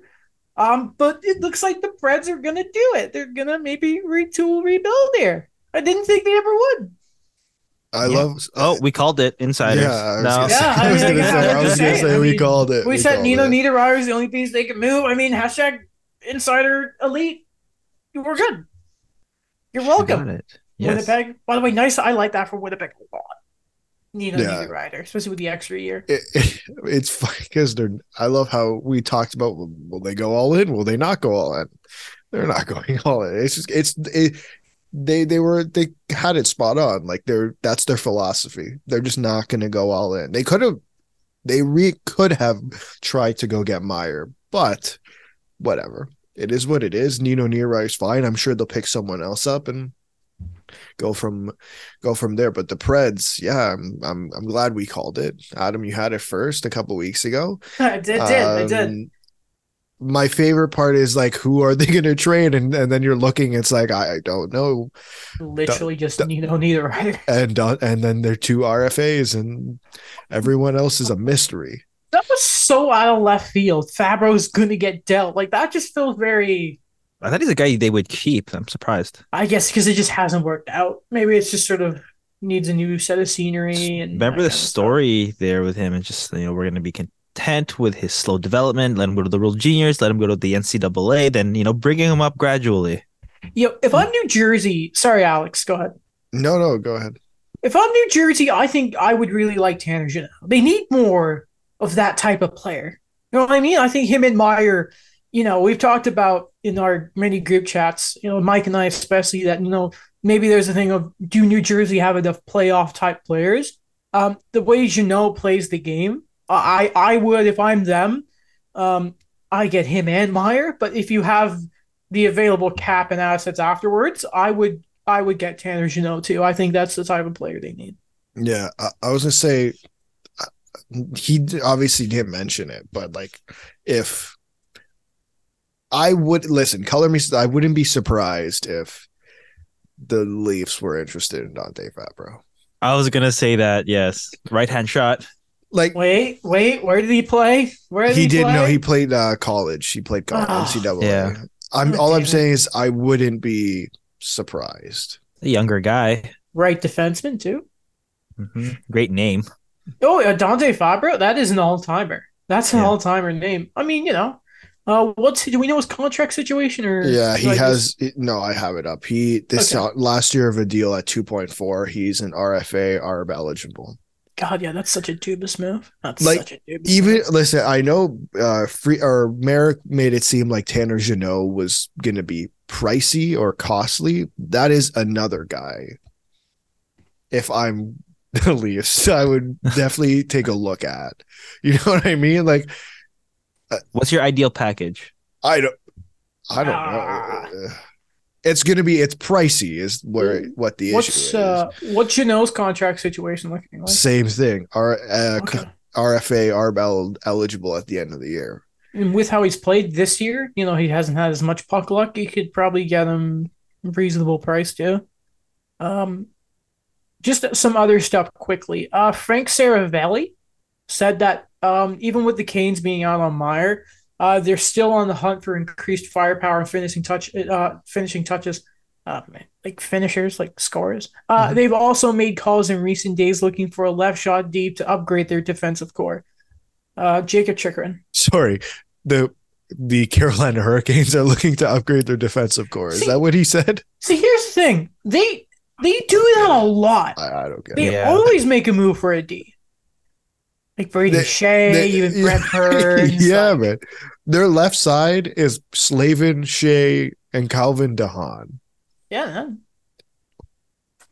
Um, but it looks like the Preds are gonna do it. They're gonna maybe retool, rebuild there. I didn't think they ever would. I Yeah. love. Oh, we called it insiders. Yeah, I was no. gonna Yeah, say, I I mean, gonna say, I'm was gonna say I we mean, called it. We, said Nino. Niederreiter is the only piece they can move. I mean, hashtag insider elite. We're good. You're We got welcome. it. Yes. Winnipeg. By the way, nice. I like that for Winnipeg a lot. Nino Yeah. Niederreiter, especially with the extra year. It, it- it's funny because they're. I love how we talked about. Will, will they go all in? Will they not go all in? They're not going all in. It's just. It's. It, they they were they had it spot on. Like they're that's their philosophy. They're just not going to go all in. They could have. They re could have tried to go get Meier, but whatever. It is what it is. Nino Niederreiter's fine. I'm sure they'll pick someone else up and go from go from there. But the Preds, yeah, I'm I'm I'm glad we called it. Adam, you had it first a couple weeks ago. I did. did. I did. Um, My favorite part is like, who are they going to trade? And and then you're looking, it's like I, I don't know. Literally just the- Nino Niederreiter. And uh, and then they're two RFAs, and everyone else is a mystery. That was so out of left field. Fabbro's going to get dealt. Like that just feels very. I thought he's a guy they would keep. I'm surprised. I guess because it just hasn't worked out. Maybe it's just sort of needs a new set of scenery. And Remember the kind stuff. story there with him, and just you know we're gonna be content with his slow development. Let him go to the World Juniors. Let him go to the NCAA. Then you know bringing him up gradually. Yo, if I'm New Jersey, sorry, Alex, go ahead. No, no, go ahead. If I'm New Jersey, I think I would really like Tanner Jeannot. They need more of that type of player. You know what I mean? I think him and Meier, you know, we've talked about in our many group chats, you know, Mike and I especially, that, you know, maybe there's a thing of do New Jersey have enough playoff type players? Um, the way Jeannot plays the game, I I would if I'm them, um, I get him and Meier. But if you have the available cap and assets afterwards, I would I would get Tanner Jeannot too. I think that's the type of player they need. Yeah, I, I was gonna say uh, he obviously didn't mention it, but like if I would listen, color me, I wouldn't be surprised if the Leafs were interested in Dante Fabbro. I was gonna say that. Yes, right hand shot. Like Wait, wait, where did he play? Where did he he, did play? know he played uh, college. He played college, Oh, NCAA. yeah. I'm all I'm saying is I wouldn't be surprised. A younger guy. right defenseman too. Mhm. Great name. Oh, uh, Dante Fabbro, that is an all timer. That's an Yeah. all timer name. I mean, you know, uh, what's do we know his contract situation or? Yeah, he like, has. No, I have it up. He this Okay. uh, last year of a deal at 2.4. He's an RFA ARB eligible. God, yeah, that's such a dubious move. That's Like, such a dubious Even move. listen, I know uh free or Marek made it seem like Tanner Jeannot was gonna be pricey or costly. That is another guy. If I'm the Leafs, I would definitely take a look at. You know what I mean? Like What's your ideal package? I don't I don't Ah. know. It's gonna be it's pricey is where what the issue What's is. uh, what's Jeannot's contract situation looking like? Same thing. R uh, Okay. RFA ARB el- eligible at the end of the year. And with how he's played this year, you know, he hasn't had as much puck luck. You could probably get him reasonable price too. Um, just some other stuff quickly. Uh, Frank Seravalli said that Um, even with the Canes being out on Meier, uh, they're still on the hunt for increased firepower and finishing touch, uh, finishing touches, uh, like finishers, like scorers. Uh, Mhm. they've also made calls in recent days looking for a left shot deep to upgrade their defensive core. Uh, Jakob Chychrun. Sorry, the the Carolina Hurricanes are looking to upgrade their defensive core. Is See- that what he said? See, here's the thing. They they do that a lot. I, I don't get. They Yeah. always make a move for a D. Like Brady They- Skjei, They- even Brentford. and yeah, stuff. man. Their left side is Slavin, Skjei, and Calvin de Haan. Yeah.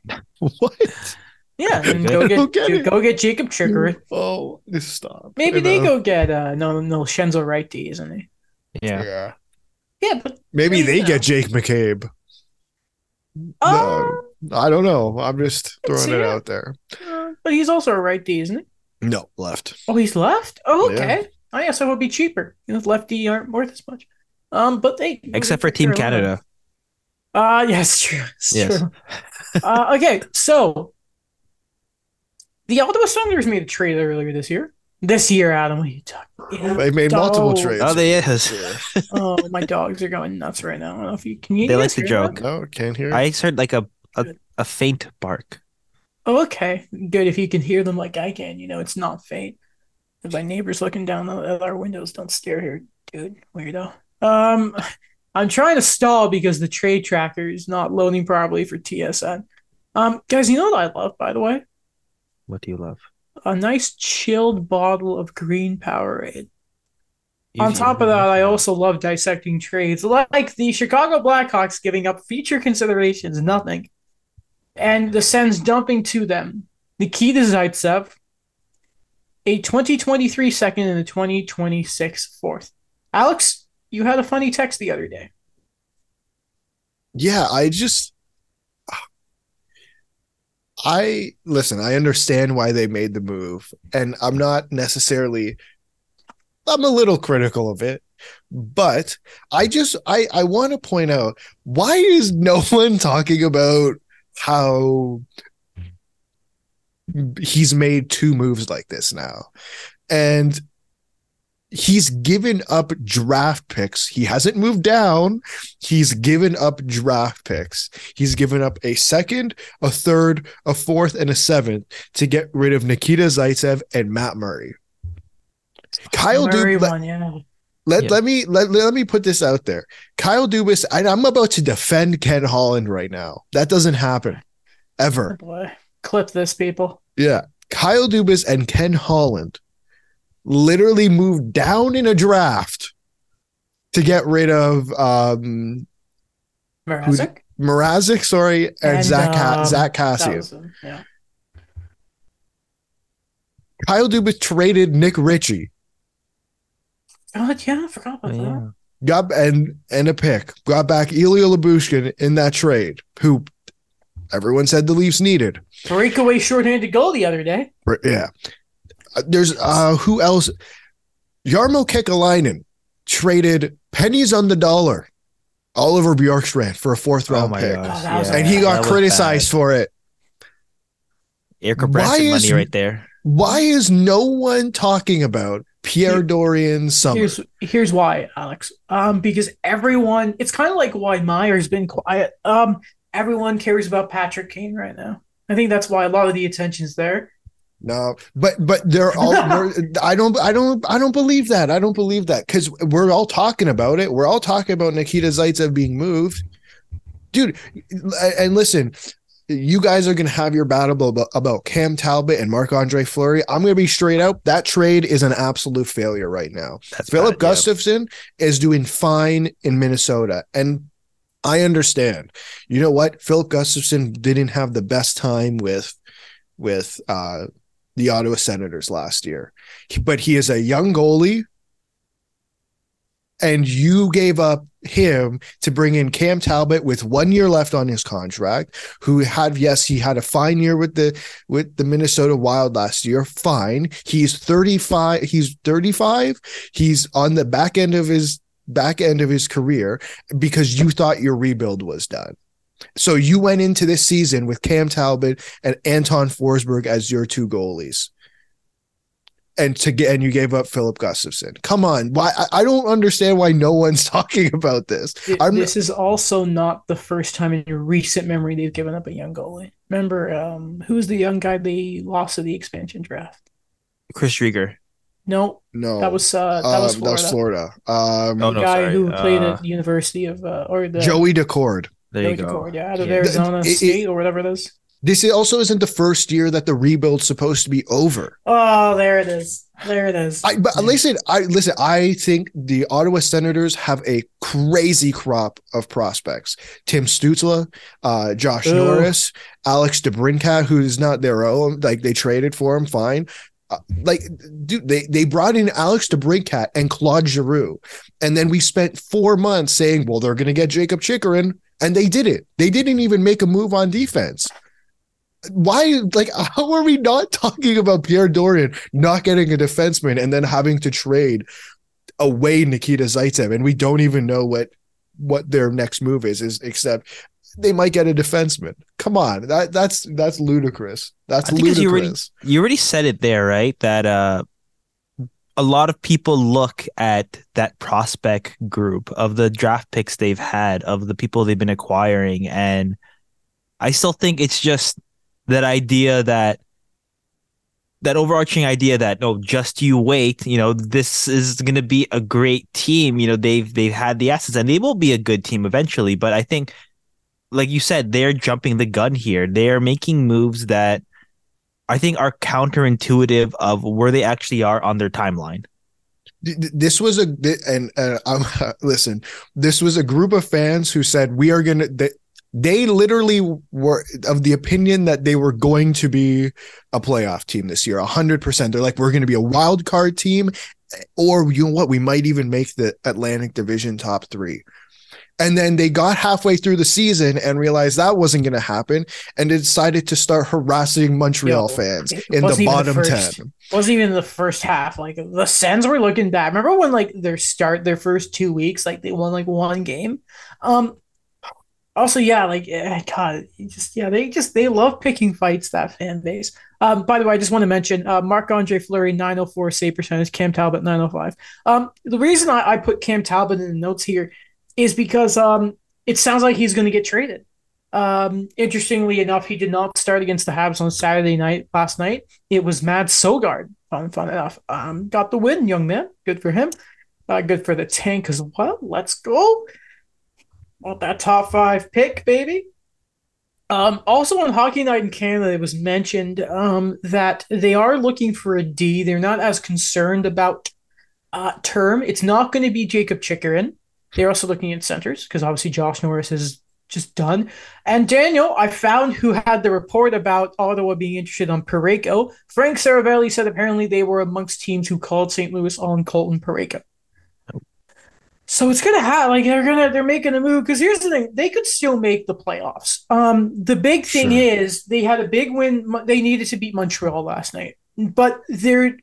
What? yeah. And go get, get it. go get Jakob Chychrun. Oh, stop. Maybe I they know. go get uh no no Shenzo Wright D, isn't he? Yeah. Yeah. Yeah, but Maybe Yeah. they get Jake McCabe. uh, I don't know. I'm just throwing it it. out there. uh, but he's also a right D, isn't he? No, left. Oh, he's left. Oh, Yeah. okay. I guess it would be cheaper. You know, lefty aren't worth as much. Um, but they Except for Team Canada. Uh yes, true. It's Yes. true. uh, okay, so the Ottawa Senators made a trade earlier this year. This year, Adam, what are you talking? Yeah. They made multiple Oh. trades. Oh, they is. Yeah. oh, my dogs are going nuts right now. I don't know if you can. You They like the hear that? joke. No, can't hear. I heard like a, a a faint bark. Oh, okay, good. If you can hear them like I can, you know it's not faint. If my neighbor's looking down at our windows, don't stare here, dude. Weirdo. Um, I'm trying to stall because the trade tracker is not loading properly for TSN. Um, guys, you know what I love, by the way? What do you love? A nice chilled bottle of green Powerade. On top of that, I also love dissecting trades, like the Chicago Blackhawks giving up feature considerations, nothing, and the Sens dumping to them Nikita Zaitsev, a 2023 second and a 2026 fourth. Alex, you had a funny text the other day. yeah, I just I listen, I understand why they made the move, and I'm not necessarily I'm a little critical of it, but I just I I want to point out why is no one talking about how he's made two moves like this now. And he's given up draft picks. He hasn't moved down. He's given up draft picks. He's given up a second, a third, a fourth, and a seventh to get rid of Nikita Zaitsev and Matt Murray. Kyle Murray let, one, yeah. Let, Yeah. let me let, let me put this out there. Kyle Dubas, I, I'm about to defend Ken Holland right now. That doesn't happen Oh ever. boy, clip this, people. Yeah. Kyle Dubas and Ken Holland literally moved down in a draft to get rid of um Mrazek. Mrazek, sorry, and, And, Zach Ha- um, Zach That Kassian. yeah. Kyle Dubas traded Nick Ritchie, Oh yeah, I forgot about that. Got and and a pick, got back Ilya Lyubushkin in that trade, who everyone said the Leafs needed. Breakaway shorthanded goal the other day. Yeah. Uh, There's uh who else? Jarmo Kekalainen traded pennies on the dollar. Oliver Bjorkstrand for a fourth Oh round my pick. gosh. Oh, that was yeah, and he got was criticized for it. bad. Eric Why Branson is- money right there. Why is no one talking about Pierre Here- Dorion Summer? Here's here's why, Alex. Um, because everyone, it's kind of like why Meier's been quiet. Um, everyone cares about Patrick Kane right now. I think that's why a lot of the attention's there. No, but but they're all. they're- I don't. I don't. I don't believe that. I don't believe that because we're all talking about it. We're all talking about Nikita Zaitsev being moved, dude. And listen, you guys are gonna have your battle about, about Cam Talbot and Marc Andre Fleury. I'm gonna be straight out. That trade is an absolute failure right now. That's Filip bad, yeah. Gustavsson is doing fine in Minnesota. And I understand. You know what? Filip Gustavsson didn't have the best time with with uh the Ottawa Senators last year. But he is a young goalie. And you gave up him to bring in Cam Talbot with one year left on his contract, who had yes, he had a fine year with the with the Minnesota Wild last year. Fine. He's 35. He's 35. He's on the back end of his back end of his career because you thought your rebuild was done. So you went into this season with Cam Talbot and Anton Forsberg as your two goalies. And to get and you gave up Filip Gustavsson. Come on, why? I, I don't understand why no one's talking about this. Th- I'm- This is also not the first time in your recent memory they've given up a young goalie. Remember, um, who's the young guy they lost to the expansion draft? Chris Rieger. No, No, that was uh, that was Um, Florida. Florida. Um, Oh, the no, guy sorry. who played Uh, at the University of uh, or the Joey Daccord. There you Joey go. Daccord, yeah, out of Yeah. Arizona It- it- State or whatever it is. This also isn't the first year that the rebuild's supposed to be over. Oh, there it is. There it is. I but listen, I listen. I think the Ottawa Senators have a crazy crop of prospects. Tim Stützle, uh, Josh Ugh. Norris, Alex DeBrincat, who's not their own. Like they traded for him, fine. Uh, like, dude, they they brought in Alex DeBrincat and Claude Giroux, and then we spent four months saying, well, they're going to get Jakob Chychrun, and they did it. They didn't even make a move on defense. Why, like, how are we not talking about Pierre Dorion not getting a defenseman and then having to trade away Nikita Zaitsev, and we don't even know what what their next move is, is except they might get a defenseman. Come on, that that's that's ludicrous. That's I think as you already- ludicrous. You already said it there, right? That uh a lot of people look at that prospect group of the draft picks they've had, of the people they've been acquiring, and I still think it's just that idea that that overarching idea that no, just you wait, you know, this is going to be a great team. You know, they've they've had the assets and they will be a good team eventually. But I think, like you said, they're jumping the gun here. They're making moves that I think are counterintuitive of where they actually are on their timeline. Th- th- This was a and uh, listen. This was a group of fans who said we are gonna. They, they literally were of the opinion that they were going to be a playoff team this year, hundred percent. They're like, we're going to be a wild card team, or you know what? We might even make the Atlantic Division top three. And then they got halfway through the season and realized that wasn't going to happen, and they decided to start harassing Montreal Yo, fans in the wasn't the bottom first. ten. wasn't even the first half. Like the Sens were looking bad. Remember when like their start their first two weeks, like they won like one game. Um also yeah, like eh, God, just yeah, they just they love picking fights, that fan base. Um, by the way, I just want to mention uh Marc Andre Fleury, 904 save percentage, Cam Talbot, 905. Um, the reason I, I put Cam Talbot in the notes here is because um it sounds like he's gonna get traded. Um, interestingly enough, he did not start against the Habs on Saturday night last night. It was Mads Søgaard. Fun, fun enough. Um, got the win, young man. Good for him. Uh, good for the tank as well. Let's go. Want that top five pick, baby. Um, also on Hockey Night in Canada, it was mentioned um, that they are looking for a D. They're not as concerned about uh, term. It's not going to be Jakob Chychrun. They're also looking at centers because obviously Josh Norris is just done. And Daniel, I found who had the report about Ottawa being interested on Parayko. Frank Seravalli said apparently they were amongst teams who called St. Louis on Colton Parayko. So it's gonna have like they're gonna they're making a move because here's the thing they could still make the playoffs. Um, the big thing Sure. is they had a big win. They needed to beat Montreal last night, but they're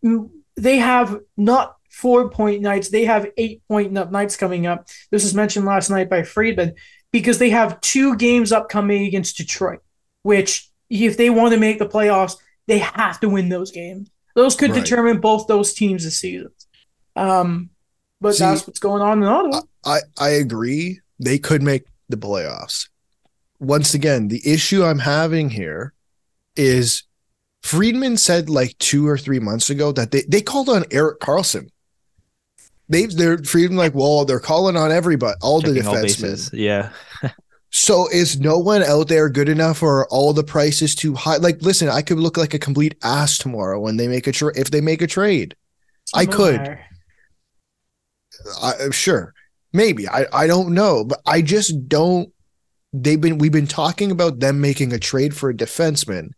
they have not four point nights. They have eight point nights coming up. This was mentioned last night by Friedman because they have two games upcoming against Detroit, which if they want to make the playoffs, they have to win those games. Those could Right. determine both those teams this season. Um, but See, that's what's going on in Ottawa. I, I agree. They could make the playoffs. Once again, the issue I'm having here is Friedman said like two or three months ago that they, they called on Eric Carlson. They've they're Friedman like, well, they're calling on everybody, all the Checking all defensemen. bases. Yeah. So is no one out there good enough or all the prices too high? Like, listen, I could look like a complete ass tomorrow when they make a trade. If they make a trade, I could. I, sure, maybe I I don't know, but I just don't. They've been we've been talking about them making a trade for a defenseman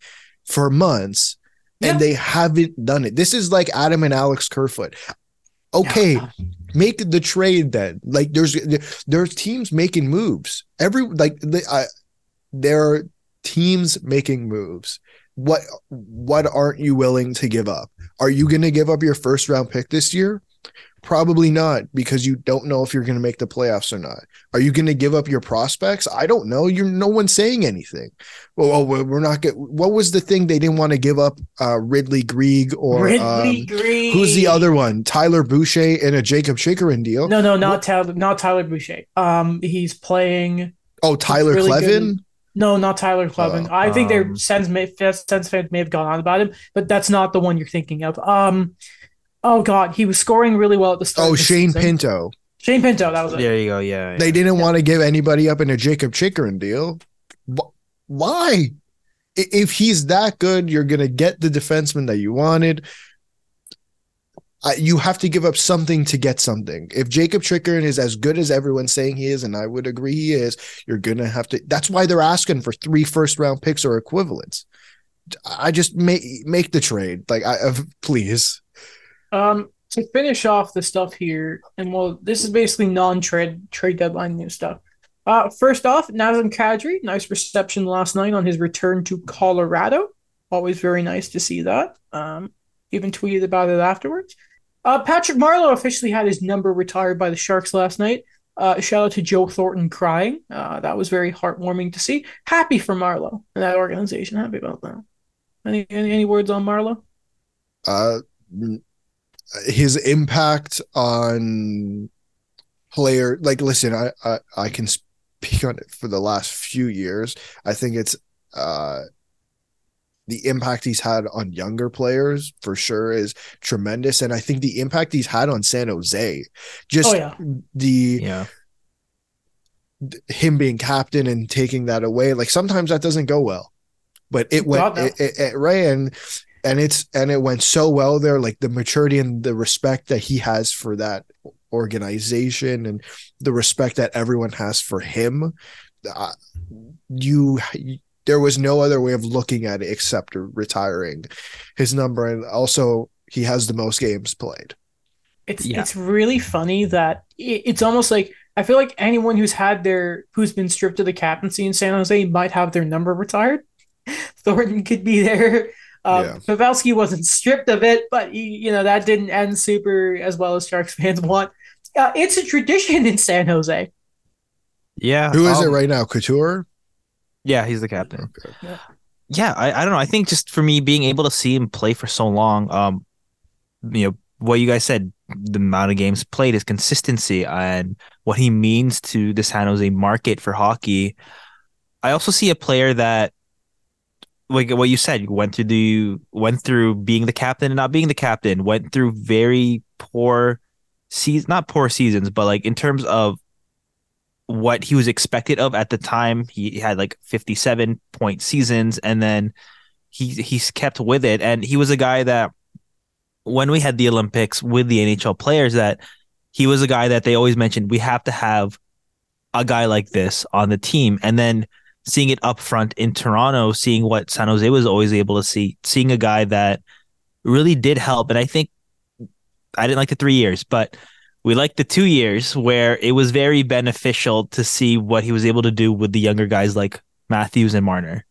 for months, Yeah. and they haven't done it. This is like Adam and Alex Kerfoot. Okay, make the trade then. Like there's there's teams making moves. Every like the, I, there are teams making moves. What what aren't you willing to give up? Are you going to give up your first round pick this year? Probably not because you don't know if you're going to make the playoffs or not. Are you going to give up your prospects? I don't know. You're no one's saying anything. Well, we're not get. What was the thing they didn't want to give up? Uh, Ridley Greig or Ridley um, Greig. who's the other one? Tyler Boucher and a Jakob Chychrun deal. No, no, not Tyler. Not Tyler Boucher. Um, he's playing. Oh, Tyler really good Kleven. No, not Tyler Kleven. Oh, I think their um, Sens may Sens fans may have gone on about him, but that's not the one you're thinking of. Um, oh God, he was scoring really well at the start. Oh, of the Shane season. Pinto. Shane Pinto. That was it. There you go. Yeah. They didn't Yeah. want to give anybody up in a Jakob Chychrun deal. Why? If he's that good, you're going to get the defenseman that you wanted. I- You have to give up something to get something. If Jakob Chychrun is as good as everyone's saying he is, and I would agree he is, you're going to have to. That's why they're asking for three first round picks or equivalents. I just make make the trade, like I uh, please. Um, to finish off the stuff here, and well, this is basically non-trade trade deadline new stuff. Uh, first off, Nazem Kadri, nice reception last night on his return to Colorado. Always very nice to see that. Um, even tweeted about it afterwards. Uh, Patrick Marleau officially had his number retired by the Sharks last night. Uh, shout out to Joe Thornton crying. Uh, that was very heartwarming to see. Happy for Marleau and that organization. Happy about that. Any any, any words on Marleau? uh his impact on player like listen I, I i can speak on it for the last few years i think it's uh the impact he's had on younger players for sure is tremendous and i think the impact he's had on san jose just Oh yeah. the Yeah. him being captain and taking that away like sometimes that doesn't go well but it went it, it, it ran and it's and it went so well there like the maturity and the respect that he has for that organization and the respect that everyone has for him uh, you there was no other way of looking at it except retiring his number and also he has the most games played It's Yeah. it's really funny that it, it's almost like I feel like anyone who's had their who's been stripped of the captaincy in San Jose might have their number retired. Thornton could be there. Um, Yeah. Pavelski wasn't stripped of it, but you know that didn't end super as well as Sharks fans want. Uh, it's a tradition in San Jose. Yeah. who is it um, right now couture Yeah, he's the captain. okay. yeah, I, I don't know. I think just for me being able to see him play for so long, um, you know, what you guys said, the amount of games played, his consistency, and what he means to the San Jose market for hockey. I also see a player that, like what you said, you went through the went through being the captain and not being the captain, went through very poor seasons, not poor seasons, but like in terms of what he was expected of at the time. He had like 57 point seasons and then he he's kept with it and he was a guy that when we had the Olympics with the NHL players that he was a guy that they always mentioned we have to have a guy like this on the team and then seeing it up front in Toronto seeing what San Jose was always able to see seeing a guy that really did help and I think I didn't like the 3 years but we liked the two years where it was very beneficial to see what he was able to do with the younger guys like Matthews and Marner.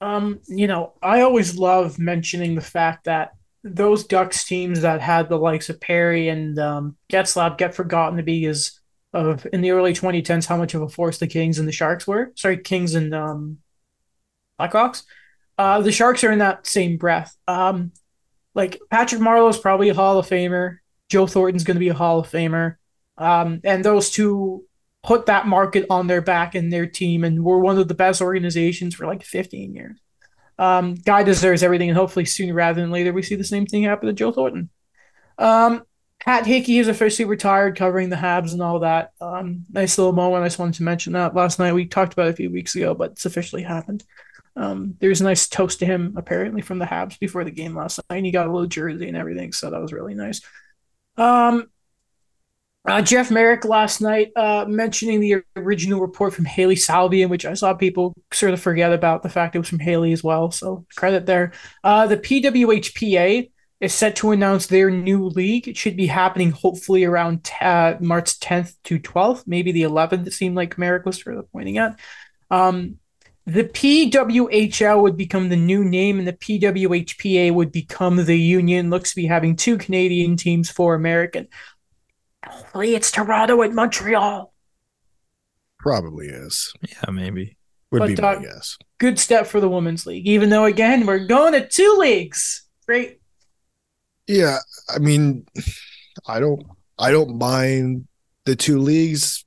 Um, you know, I always love mentioning the fact that those Ducks teams that had the likes of Perry and um, Getzlaf get forgotten to be as of in the early 2010s how much of a force the Kings and the Sharks were. Sorry, Kings and um, Blackhawks. Uh, the Sharks are in that same breath. Um, like Patrick Marleau is probably a Hall of Famer. Joe Thornton's going to be a Hall of Famer. Um, and those two put that market on their back and their team and were one of the best organizations for like 15 years. Um, guy deserves everything, and hopefully sooner rather than later we see the same thing happen to Joe Thornton. Um, Pat Hickey is officially retired, covering the Habs and all that. Um, nice little moment. I just wanted to mention that last night. We talked about it a few weeks ago, but it's officially happened. Um, there's a nice toast to him apparently from the Habs before the game last night. And he got a little jersey and everything, so that was really nice. Um, uh, Jeff Marek last night uh, mentioning the original report from Hailey Salvian, which I saw people sort of forget about the fact it was from Haley as well. So credit there. Uh, the PWHPA is set to announce their new league. It should be happening hopefully around t- uh, March 10th to 12th, maybe the 11th. It seemed like Marek was sort of pointing at. Um, the PWHL would become the new name, and the PWHPA would become the union. Looks to be having two Canadian teams, four American. Hopefully, it's Toronto and Montreal. Probably is. Yeah, maybe. Would But, be my uh, guess. Good step for the women's league, even though again we're going to two leagues. Great. Yeah, I mean, I don't, I don't mind the two leagues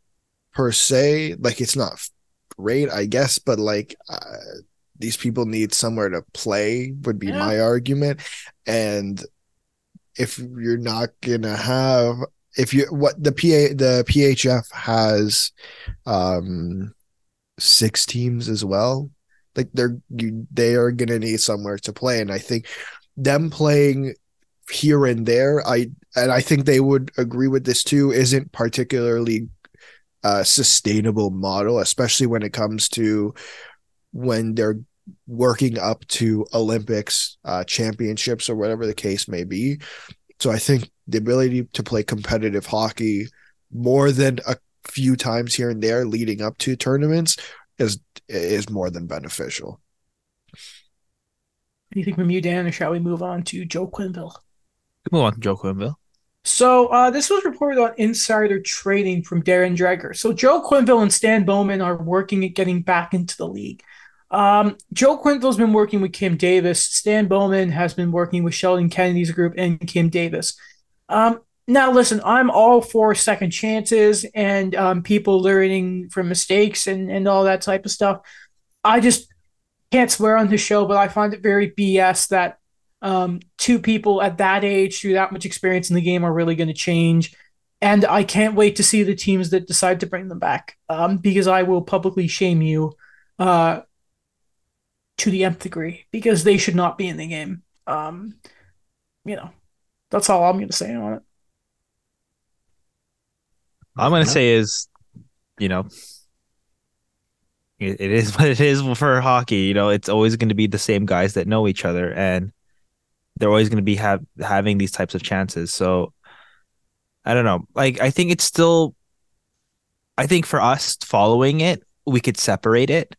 per se. Like, it's not great, I guess, but like, uh, these people need somewhere to play. Would be Yeah. my argument, and if you're not gonna have, if you what the PA the PHF has, um, six teams as well. Like they're you, they are gonna need somewhere to play, and I think them playing here and there. I and i think they would agree with this too isn't particularly a sustainable model especially when it comes to when they're working up to olympics uh, championships or whatever the case may be. So i think the ability to play competitive hockey more than a few times here and there leading up to tournaments is is more than beneficial. Anything from you, Dan, or shall we move on to Joe Quenneville? Move on to Joe Quenneville. So uh, this was reported on Insider Trading from Darren Dreger. So Joe Quenneville and Stan Bowman are working at getting back into the league. Um, Joe Quenneville's been working with Kim Davis. Stan Bowman has been working with Sheldon Kennedy's group and Kim Davis. Um, now, listen, I'm all for second chances and um, people learning from mistakes and, and all that type of stuff. I just can't swear on the show, but I find it very BS that um, two people at that age through that much experience in the game are really going to change. And I can't wait to see the teams that decide to bring them back um, because I will publicly shame you uh, to the nth degree because they should not be in the game. Um, you know, that's all I'm going to say on it. All I'm gonna say is, you know, it, it is what it is for hockey. You know, it's always going to be the same guys that know each other, and they're always going to be have having these types of chances. So, I don't know. Like, I think it's still. I think for us following it, we could separate it,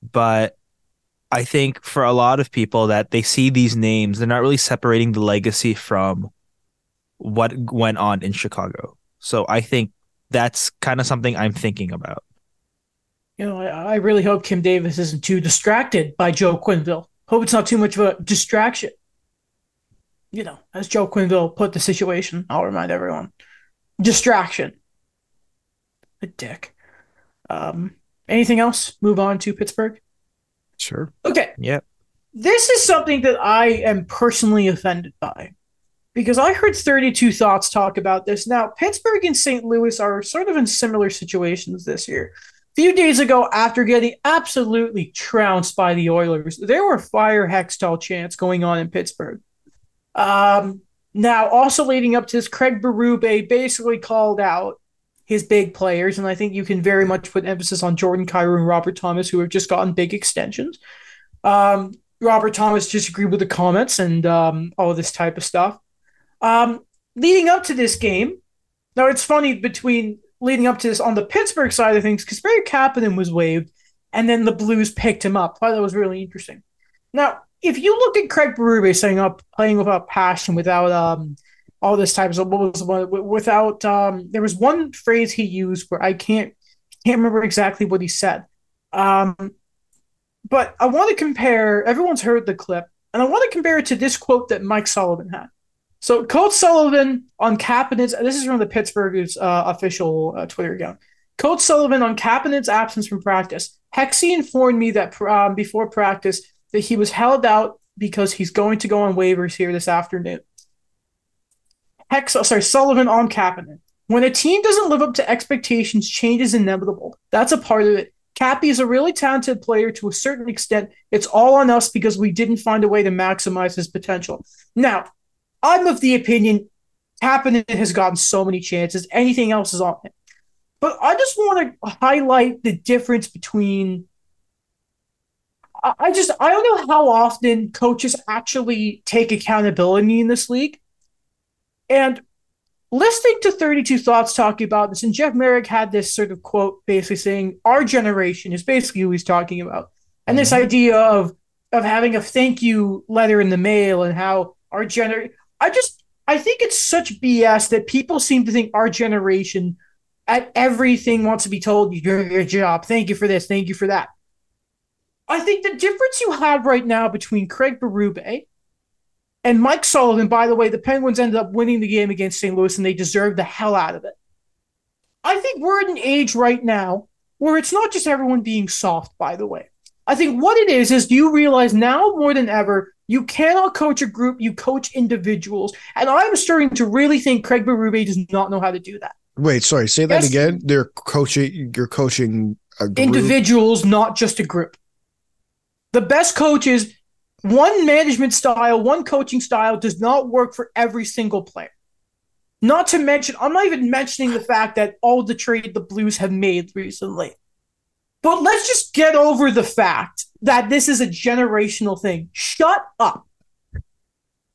but I think for a lot of people that they see these names, they're not really separating the legacy from what went on in Chicago. So I think that's kind of something I'm thinking about. You know, I, I really hope Kim Davis isn't too distracted by Joe Quenneville. Hope it's not too much of a distraction. You know, as Joe Quenneville put the situation, I'll remind everyone distraction. A dick. Um, anything else? Move on to Pittsburgh. sure Okay. Yep. This is something that I am personally offended by because I heard 32 Thoughts talk about this. Now, Pittsburgh and St. Louis are sort of in similar situations this year. A few days ago, after getting absolutely trounced by the Oilers, there were fire hextall chants going on in Pittsburgh. Um, now, also leading up to this, Craig Berube basically called out his big players, and I think you can very much put emphasis on Jordan Kyrou and Robert Thomas, who have just gotten big extensions. Um, Robert Thomas disagreed with the comments and um, all this type of stuff. Um, leading up to this game, now it's funny between leading up to this on the Pittsburgh side of things, because Barry Kapanen was waived, and then the Blues picked him up. I thought that was really interesting. Now, if you look at Craig Berube saying up playing without passion, without um all this type of what was one without um there was one phrase he used where I can't can't remember exactly what he said. Um but I want to compare everyone's heard the clip, and I want to compare it to this quote that Mike Sullivan had. So Coach Sullivan on Kapanen's this is from the Pittsburgh's uh, official uh, Twitter account. Coach Sullivan on Kapanen's absence from practice. Hexy informed me that um, before practice that he was held out because he's going to go on waivers here this afternoon. Hex, oh, sorry, Sullivan on Kapanen. When a team doesn't live up to expectations, change is inevitable. That's a part of it. Cappy is a really talented player to a certain extent. It's all on us because we didn't find a way to maximize his potential. Now, I'm of the opinion Kapanen has gotten so many chances. Anything else is on him. But I just want to highlight the difference between. I just I don't know how often coaches actually take accountability in this league. And listening to 32 Thoughts talking about this, and Jeff Marek had this sort of quote basically saying, Our generation is basically who he's talking about. and this mm-hmm. idea of of having a thank you letter in the mail and how our gener I just I think it's such BS that people seem to think our generation at everything wants to be told you do your job. Thank you for this. Thank you for that. I think the difference you have right now between Craig Berube and Mike Sullivan, by the way, the Penguins ended up winning the game against St. Louis and they deserved the hell out of it. I think we're at an age right now where it's not just everyone being soft, by the way. I think what it is is you realize now more than ever you cannot coach a group, you coach individuals. And I'm starting to really think Craig Berube does not know how to do that. Wait, sorry, say that yes. again. They're coaching you're coaching individuals, not just a group. The best coaches, one management style, one coaching style does not work for every single player. Not to mention, I'm not even mentioning the fact that all the trade the Blues have made recently. But let's just get over the fact that this is a generational thing. Shut up.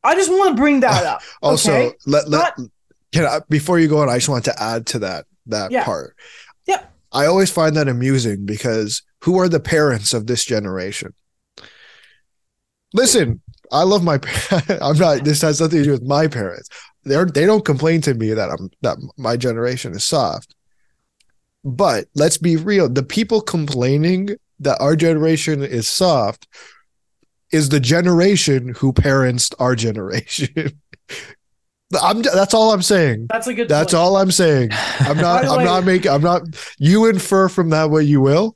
I just want to bring that up. also, okay? let, let can I, before you go on, I just want to add to that that yeah. part. Yeah. I always find that amusing because who are the parents of this generation? Listen, I love my. I'm not. This has nothing to do with my parents. They're they don't complain to me that I'm that my generation is soft. But let's be real. The people complaining that our generation is soft is the generation who parents our generation. I'm that's all I'm saying. That's a good That's point. all I'm saying. I'm not I'm way, not making I'm not you infer from that what you will.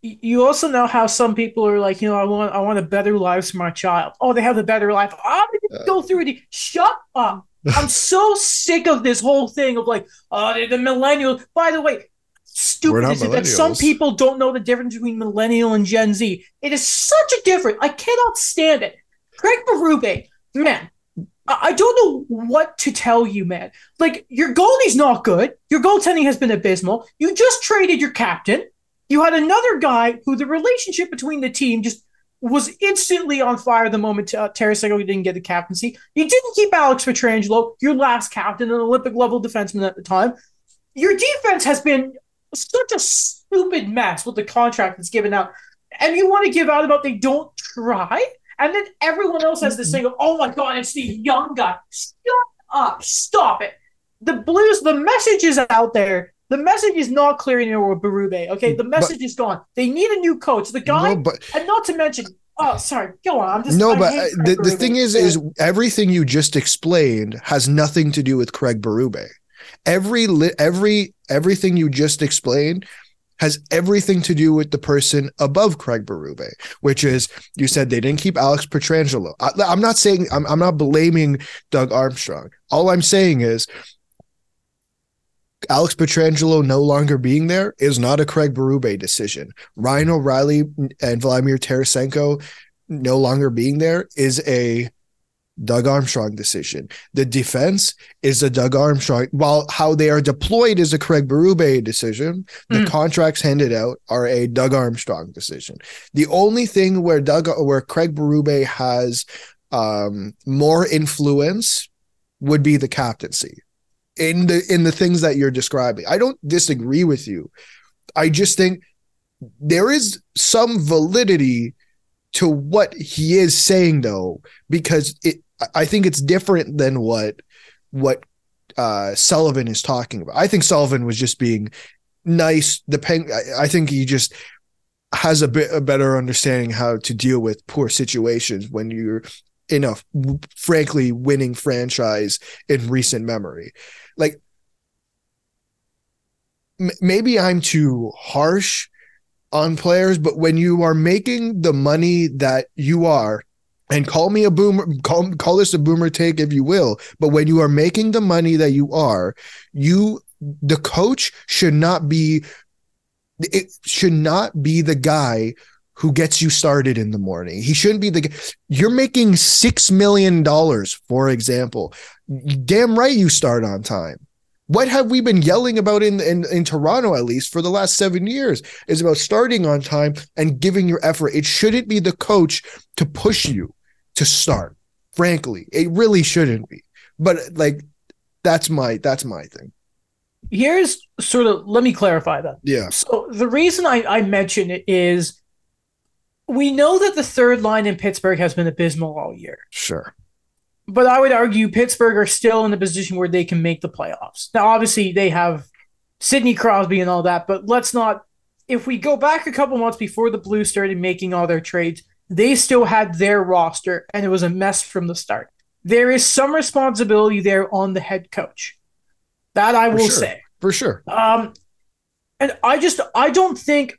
You, also know how some people are like, you know, I want I want a better life for my child. Oh, they have a better life. I'm gonna uh, go through it. Shut up. I'm so sick of this whole thing of like, oh, they're the millennials. By the way, stupid is it that some people don't know the difference between millennial and Gen Z? It is such a difference. I cannot stand it. Craig Berube, man, I don't know what to tell you, man. Like, your goalie's not good. Your goaltending has been abysmal. You just traded your captain. You had another guy who the relationship between the team just was instantly on fire the moment uh, Tarasenko didn't get the captaincy. You didn't keep Alex Pietrangelo, your last captain, an Olympic level defenseman at the time. Your defense has been such a stupid mess with the contract that's given out. And you want to give out about they don't try? And then everyone else has this thing of, oh my God, it's the young guy. Shut up. Stop it. The Blues, the message is out there. The message is not clear anymore with Berube. Okay. The message but, is gone. They need a new coach. The guy, no, but, and not to mention, Oh, sorry. Go on. I'm just no, but uh, the, the thing is, is everything you just explained has nothing to do with Craig Berube. Every every everything you just explained has everything to do with the person above Craig Berube, which is you said they didn't keep Alex Pietrangelo. I, am not saying I'm, I'm not blaming Doug Armstrong. All I'm saying is Alex Pietrangelo no longer being there is not a Craig Berube decision. Ryan O'Reilly and Vladimir Tarasenko no longer being there is a Doug Armstrong decision. The defense is a Doug Armstrong. While how they are deployed is a Craig Berube decision, the mm. contracts handed out are a Doug Armstrong decision. The only thing where Doug where Craig Berube has um, more influence would be the captaincy in the in the things that you're describing. I don't disagree with you. I just think there is some validity to what he is saying though because it I think it's different than what what uh, Sullivan is talking about. I think Sullivan was just being nice. The pen, I, I think he just has a bit a better understanding how to deal with poor situations when you're in a frankly winning franchise in recent memory. Like m- maybe I'm too harsh on players, but when you are making the money that you are and call me a boomer call, call this a boomer take if you will but when you are making the money that you are you the coach should not be it should not be the guy who gets you started in the morning. He shouldn't be the you're making 6 million dollars for example. Damn right you start on time. What have we been yelling about in, in in Toronto at least for the last 7 years is about starting on time and giving your effort. It shouldn't be the coach to push you to start. Frankly, it really shouldn't be. But like, that's my that's my thing. Here's sort of let me clarify that. Yeah. So the reason I I mention it is we know that the third line in Pittsburgh has been abysmal all year. Sure. But I would argue Pittsburgh are still in a position where they can make the playoffs. Now, obviously, they have Sidney Crosby and all that, but let's not. If we go back a couple months before the Blues started making all their trades, they still had their roster, and it was a mess from the start. There is some responsibility there on the head coach. That I For will sure. say. For sure. Um, and I just I don't think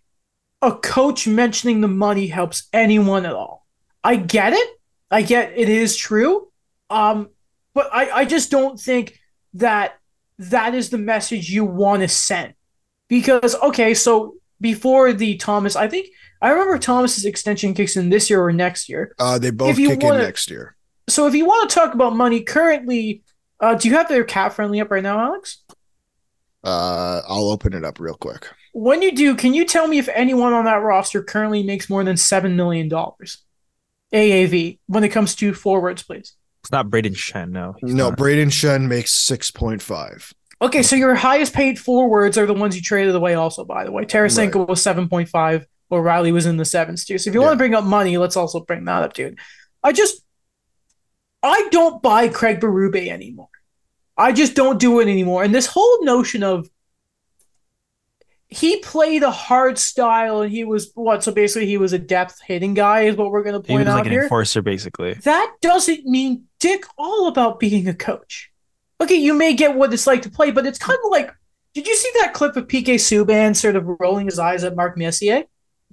a coach mentioning the money helps anyone at all. I get it. I get it is true. Um, but I, I just don't think that that is the message you want to send. Because okay, so before the Thomas, I think I remember Thomas's extension kicks in this year or next year. Uh, they both kick wanna- in next year. So if you want to talk about money currently, uh, do you have their CapFriendly up right now, Alex? Uh, I'll open it up real quick. When you do, can you tell me if anyone on that roster currently makes more than seven million dollars AAV when it comes to forwards, please? It's not Brayden Schenn, no. he's no, not. Brayden Schenn makes six point five. Okay, so your highest paid forwards are the ones you traded away. Also, by the way, Tarasenko was seven point five. O'Reilly was in the sevens too. So if you want to bring up money, let's also bring that up, dude. I just, I don't buy Craig Berube anymore. I just don't do it anymore. And this whole notion of he played a hard style and he was what? So basically, he was a depth hitting guy, is what we're going to point He point was out like an here. enforcer, basically. that doesn't mean dick all about being a coach. Okay, you may get what it's like to play, but it's kind of like, did you see that clip of PK Subban sort of rolling his eyes at Mark Messier?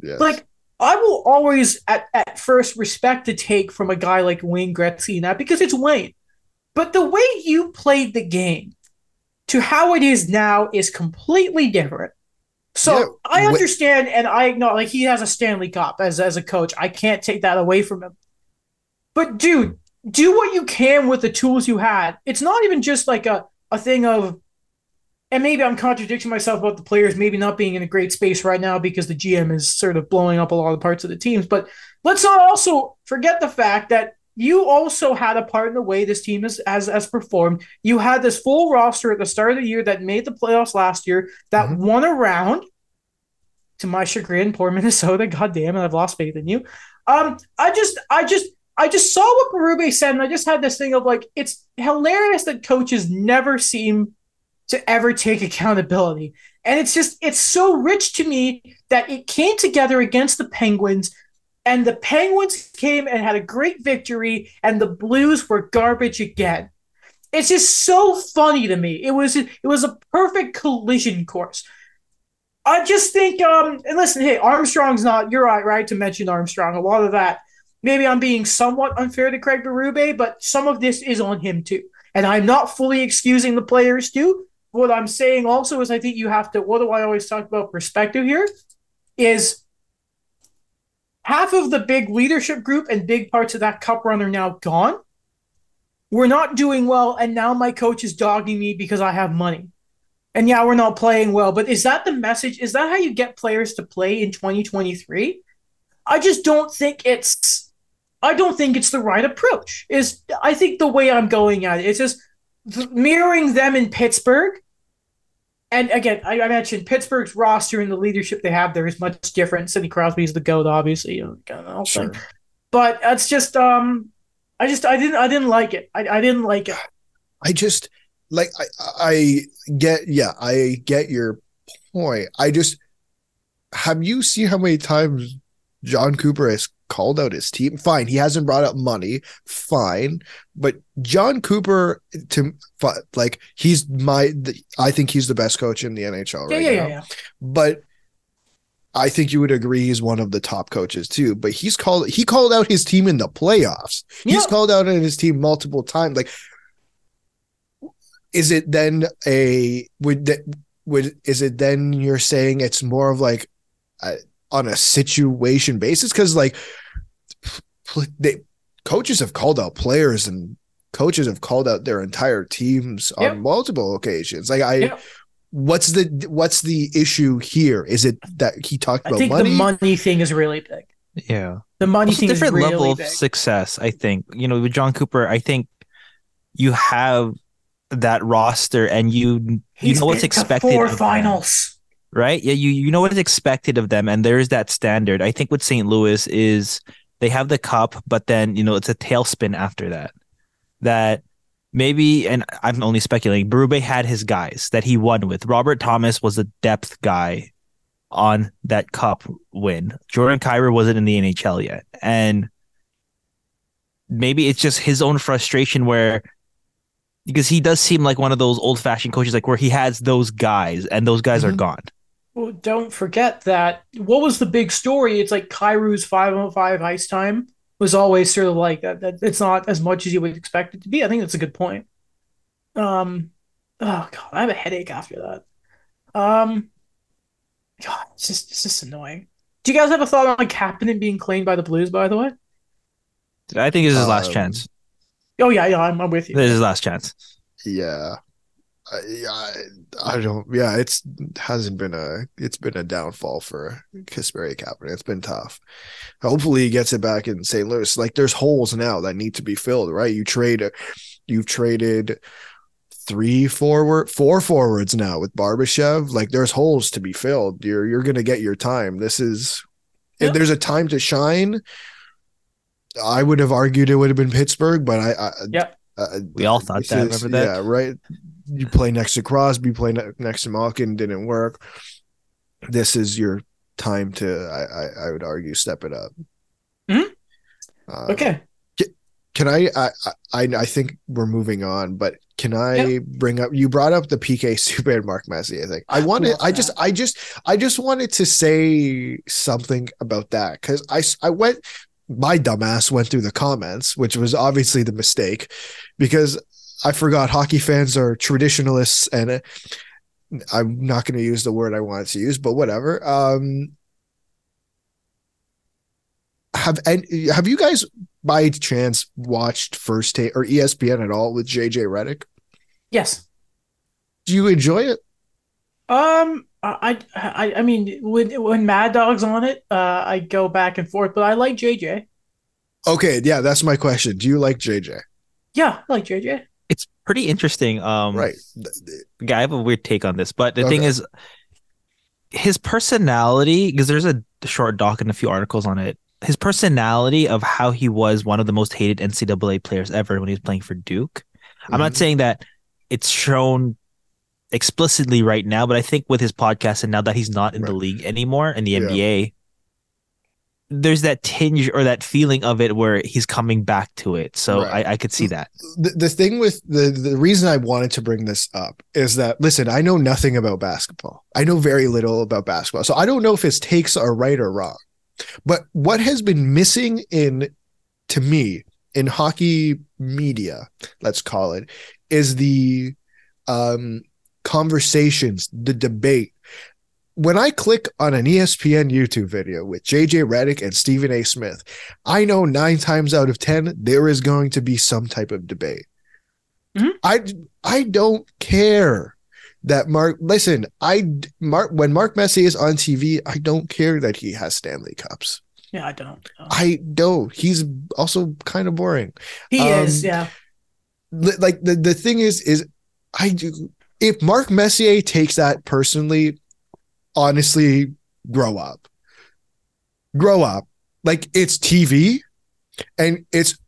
Yes. Like, I will always at, at first respect the take from a guy like Wayne Gretzky and that because it's Wayne. But the way you played the game to how it is now is completely different. So Yeah, I understand and I know like he has a Stanley Cup as as a coach. I can't take that away from him. But dude, do what you can with the tools you had. It's not even just like a, a thing of and maybe I'm contradicting myself about the players maybe not being in a great space right now because the GM is sort of blowing up a lot of parts of the teams. But let's not also forget the fact that you also had a part in the way this team has, has, has performed. You had this full roster at the start of the year that made the playoffs last year, that Mhm. won a round. To my chagrin, poor Minnesota. God damn it, I've lost faith in you. Um, I just, I just, I just saw what Berube said, and I just had this thing of like, it's hilarious that coaches never seem to ever take accountability. And it's just, it's so rich to me that it came together against the Penguins, and the Penguins came and had a great victory, and the Blues were garbage again. It's just so funny to me. It was it was a perfect collision course. I just think, um, and listen, hey, Armstrong's not. You're right, right to mention Armstrong. A lot of that, maybe I'm being somewhat unfair to Craig Berube, but some of this is on him too. And I'm not fully excusing the players too. What I'm saying also is, I think you have to. What do I always talk about perspective here? Is half of the big leadership group and big parts of that cup run are now gone. We're not doing well, and now my coach is dogging me because I have money. And yeah, we're not playing well, but is that the message? Is that how you get players to play in 2023? I just don't think it's I don't think it's the right approach. Is I think the way I'm going at it is just mirroring them in Pittsburgh. And again, I, I mentioned Pittsburgh's roster and the leadership they have there is much different. Sidney Crosby's the goat, obviously. You know, kind of the whole Sure. But it's just um I just I didn't I didn't like it. I, I didn't like it. I just like I I get yeah, I get your point. I just have you seen how many times Jon Cooper has called out his team? Fine, he hasn't brought up money, fine, but Jon Cooper to like he's my the, I think he's the best coach in the NHL Yeah, right yeah, now. yeah, yeah. But I think you would agree he's one of the top coaches too. But he's called he called out his team in the playoffs. He's called out in his team multiple times. Like, is it then a would that would is it then you're saying it's more of like a, on a situation basis? Because like they coaches have called out players and coaches have called out their entire teams on Yep. multiple occasions. Like I. Yep. What's the what's the issue here? Is it that he talked I about think money? the money thing is really big. Yeah. The money It's a thing is different really level of big. success, I think. You know, with Jon Cooper, I think you have that roster and you you know what's been to expected. Four of them. finals. Right? Yeah, you you know what is expected of them, and there is that standard. I think with St. Louis is they have the cup, but then you know it's a tailspin after that. That maybe, and I'm only speculating. Berube had his guys that he won with. Robert Thomas was a depth guy on that cup win. Jordan Kyrou wasn't in the NHL yet, and maybe it's just his own frustration where because he does seem like one of those old fashioned coaches, like where he has those guys and those guys Mhm. are gone. Well, don't forget that. What was the big story? It's like Kyrou's five on five ice time was always sort of like that. that it's not as much as you would expect it to be. I think that's a good point. Um, oh god, I have a headache after that. Um, God, it's just it's just annoying. Do you guys have a thought on Kapanen being claimed by the Blues? By the way. I think this is his last Um, chance. Oh yeah, yeah, I'm, I'm with you. This is his last chance. Yeah. I, I, I don't. Yeah, it's hasn't been a. It's been a downfall for Kasperi Kapanen. It's been tough. Hopefully, he gets it back in St. Louis. Like, there's holes now that need to be filled. Right? You trade. You've traded three forward, four forwards now with Barbashev. Like, there's holes to be filled. You're you're gonna get your time. This is. Yeah. If there's a time to shine, I would have argued it would have been Pittsburgh, but I. I Yeah. uh, We all thought that. is- Remember that? Yeah, right. You play next to Crosby, play ne- next to Malkin, didn't work. This is your time to, I, I, I would argue, step it up. Mhm. Uh, Okay. Can I, I, I, I think we're moving on, but can I Yeah. bring up? You brought up the PK Subban Mark Messier. I think I wanted. love I just. I just, I just wanted to say something about that because I. I went. My dumbass went through the comments, which was obviously the mistake, because I forgot hockey fans are traditionalists, and uh, I'm not going to use the word I wanted to use, but whatever. Um, have and have you guys by chance watched First Take or ESPN at all with JJ Redick? Yes. Do you enjoy it? Um, I, I, I mean, when when Mad Dog's on it, uh, I go back and forth, but I like JJ. Okay, yeah, that's my question. Do you like JJ? Yeah, I like JJ. Pretty interesting. Um, Right. Yeah, I have a weird take on this, but the thing is, his personality, because there's a short doc and a few articles on it. His personality of how he was one of the most hated NCAA players ever when he was playing for Duke. I'm not Mhm. saying that it's shown explicitly right now, but I think with his podcast and now that he's not in the league anymore in the Yeah. NBA, there's that tinge or that feeling of it where he's coming back to it. So Right. I, I could see that. the, the thing with the the reason I wanted to bring this up is that listen, I know nothing about basketball. I know very little about basketball. So I don't know if his takes are right or wrong. But what has been missing in to me in hockey media, let's call it, is the um conversations, the debate. When I click on an ESPN YouTube video with JJ Redick and Stephen A. Smith, I know nine times out of ten there is going to be some type of debate. Mhm. I I don't care that Mark. Listen, I Mark when Mark Messier is on TV, I don't care that he has Stanley Cups. Yeah, I don't. know. I don't. He's also kind of boring. he um, is. Yeah. Like the the thing is, is I do. If Mark Messier takes that personally, honestly, grow up. Grow up. Like it's TV, and it's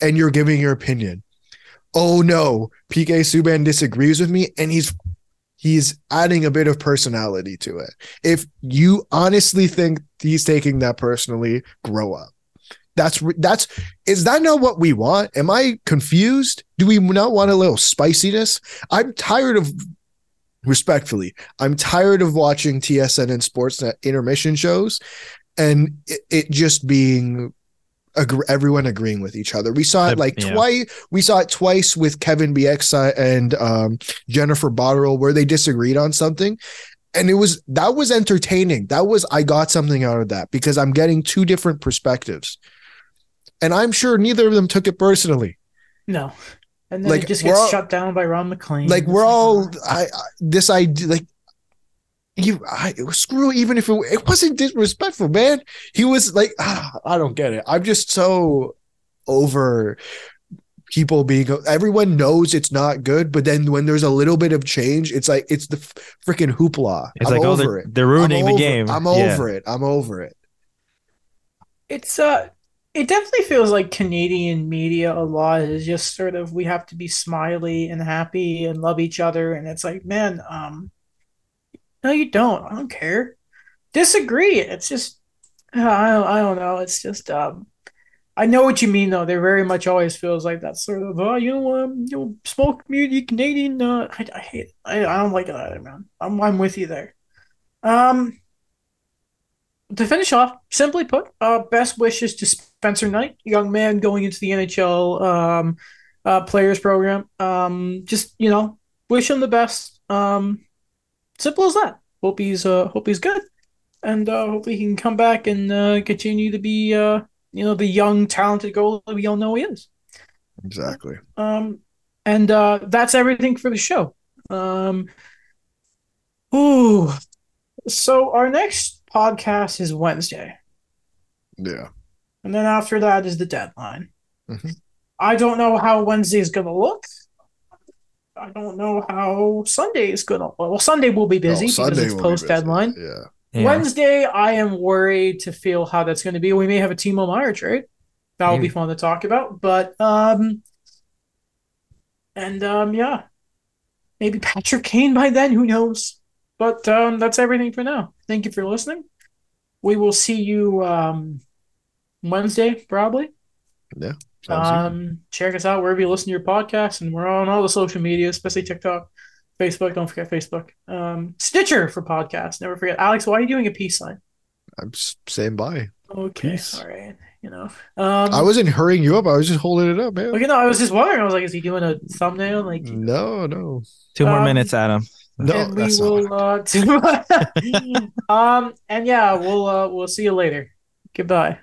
and you're giving your opinion. Oh no, PK Subban disagrees with me, and he's he's adding a bit of personality to it. If you honestly think he's taking that personally, grow up. That's that's is that not what we want? Am I confused? Do we not want a little spiciness? I'm tired of respectfully. I'm tired of watching TSN and Sportsnet intermission shows, and it, it just being agr everyone agreeing with each other. We saw it Uh, like yeah. twice. We saw it twice with Kevin Bieksa and um, Jennifer Botterill, where they disagreed on something. And it was that was entertaining. That was I got something out of that because I'm getting two different perspectives. And I'm sure neither of them took it personally. No. And then Like, it just we're gets all- shut down by Ron MacLean. Like we're all oh. I, I this idea like you I screw even if it, it wasn't disrespectful, man. He was like ah, I don't get it. I'm just so over people being everyone knows it's not good, but then when there's a little bit of change, it's like it's the freaking hoopla. It's I'm like, oh, over they're, it. they're I'm ruining the over- game. I'm Yeah. over it. I'm over it. It's uh it definitely feels like Canadian media a lot is just sort of we have to be smiley and happy and love each other and it's like, man, um no you don't. I don't care. Disagree. It's just I don't I don't know. It's just um I know what you mean though. There very much always feels like that sort of oh you know um you know smoke community Canadian uh I, I hate. I, I don't like it either, man. I'm I'm with you there. Um to finish off, simply put, uh, best wishes to Spencer Knight, young man going into the NHL um, uh, players program. Um, just you know, wish him the best. Um, simple as that. Hope he's uh, hope he's good, and uh, hopefully he can come back and uh, continue to be uh, you know the young talented goalie we all know he is. Exactly. Um, and uh, that's everything for the show. Um, ooh, so our next podcast is Wednesday. Yeah. And then after that is the deadline. Mhm. I don't know how Wednesday is going to look. I don't know how Sunday is going to look. Well, Sunday will be busy Oh, because Sunday it's will be post deadline. Yeah. Yeah. Wednesday, I am worried to feel how that's going to be. We may have a Timo Meier trade. That will be fun to talk about. But, um, and, um, yeah, maybe Patrick Kane by then. Who knows? But, um, that's everything for now. Thank you for listening. We will see you, um, Wednesday, probably. Sounds good. Um, check us out wherever you listen to your podcast, and we're on all the social media, especially TikTok, Facebook. Don't forget Facebook. Um, Stitcher for podcasts. Never forget. Alex, why are you doing a peace sign? I'm saying bye. Okay, Peace. all right. You know, um, I wasn't hurrying you up. I was just holding it up, man. Okay, no, I was just wondering. I was like, is he doing a thumbnail? Like, No, no. Two more Um, minutes, Adam. No, and we that's not. Uh, um, and yeah, we'll uh, we'll see you later. Goodbye.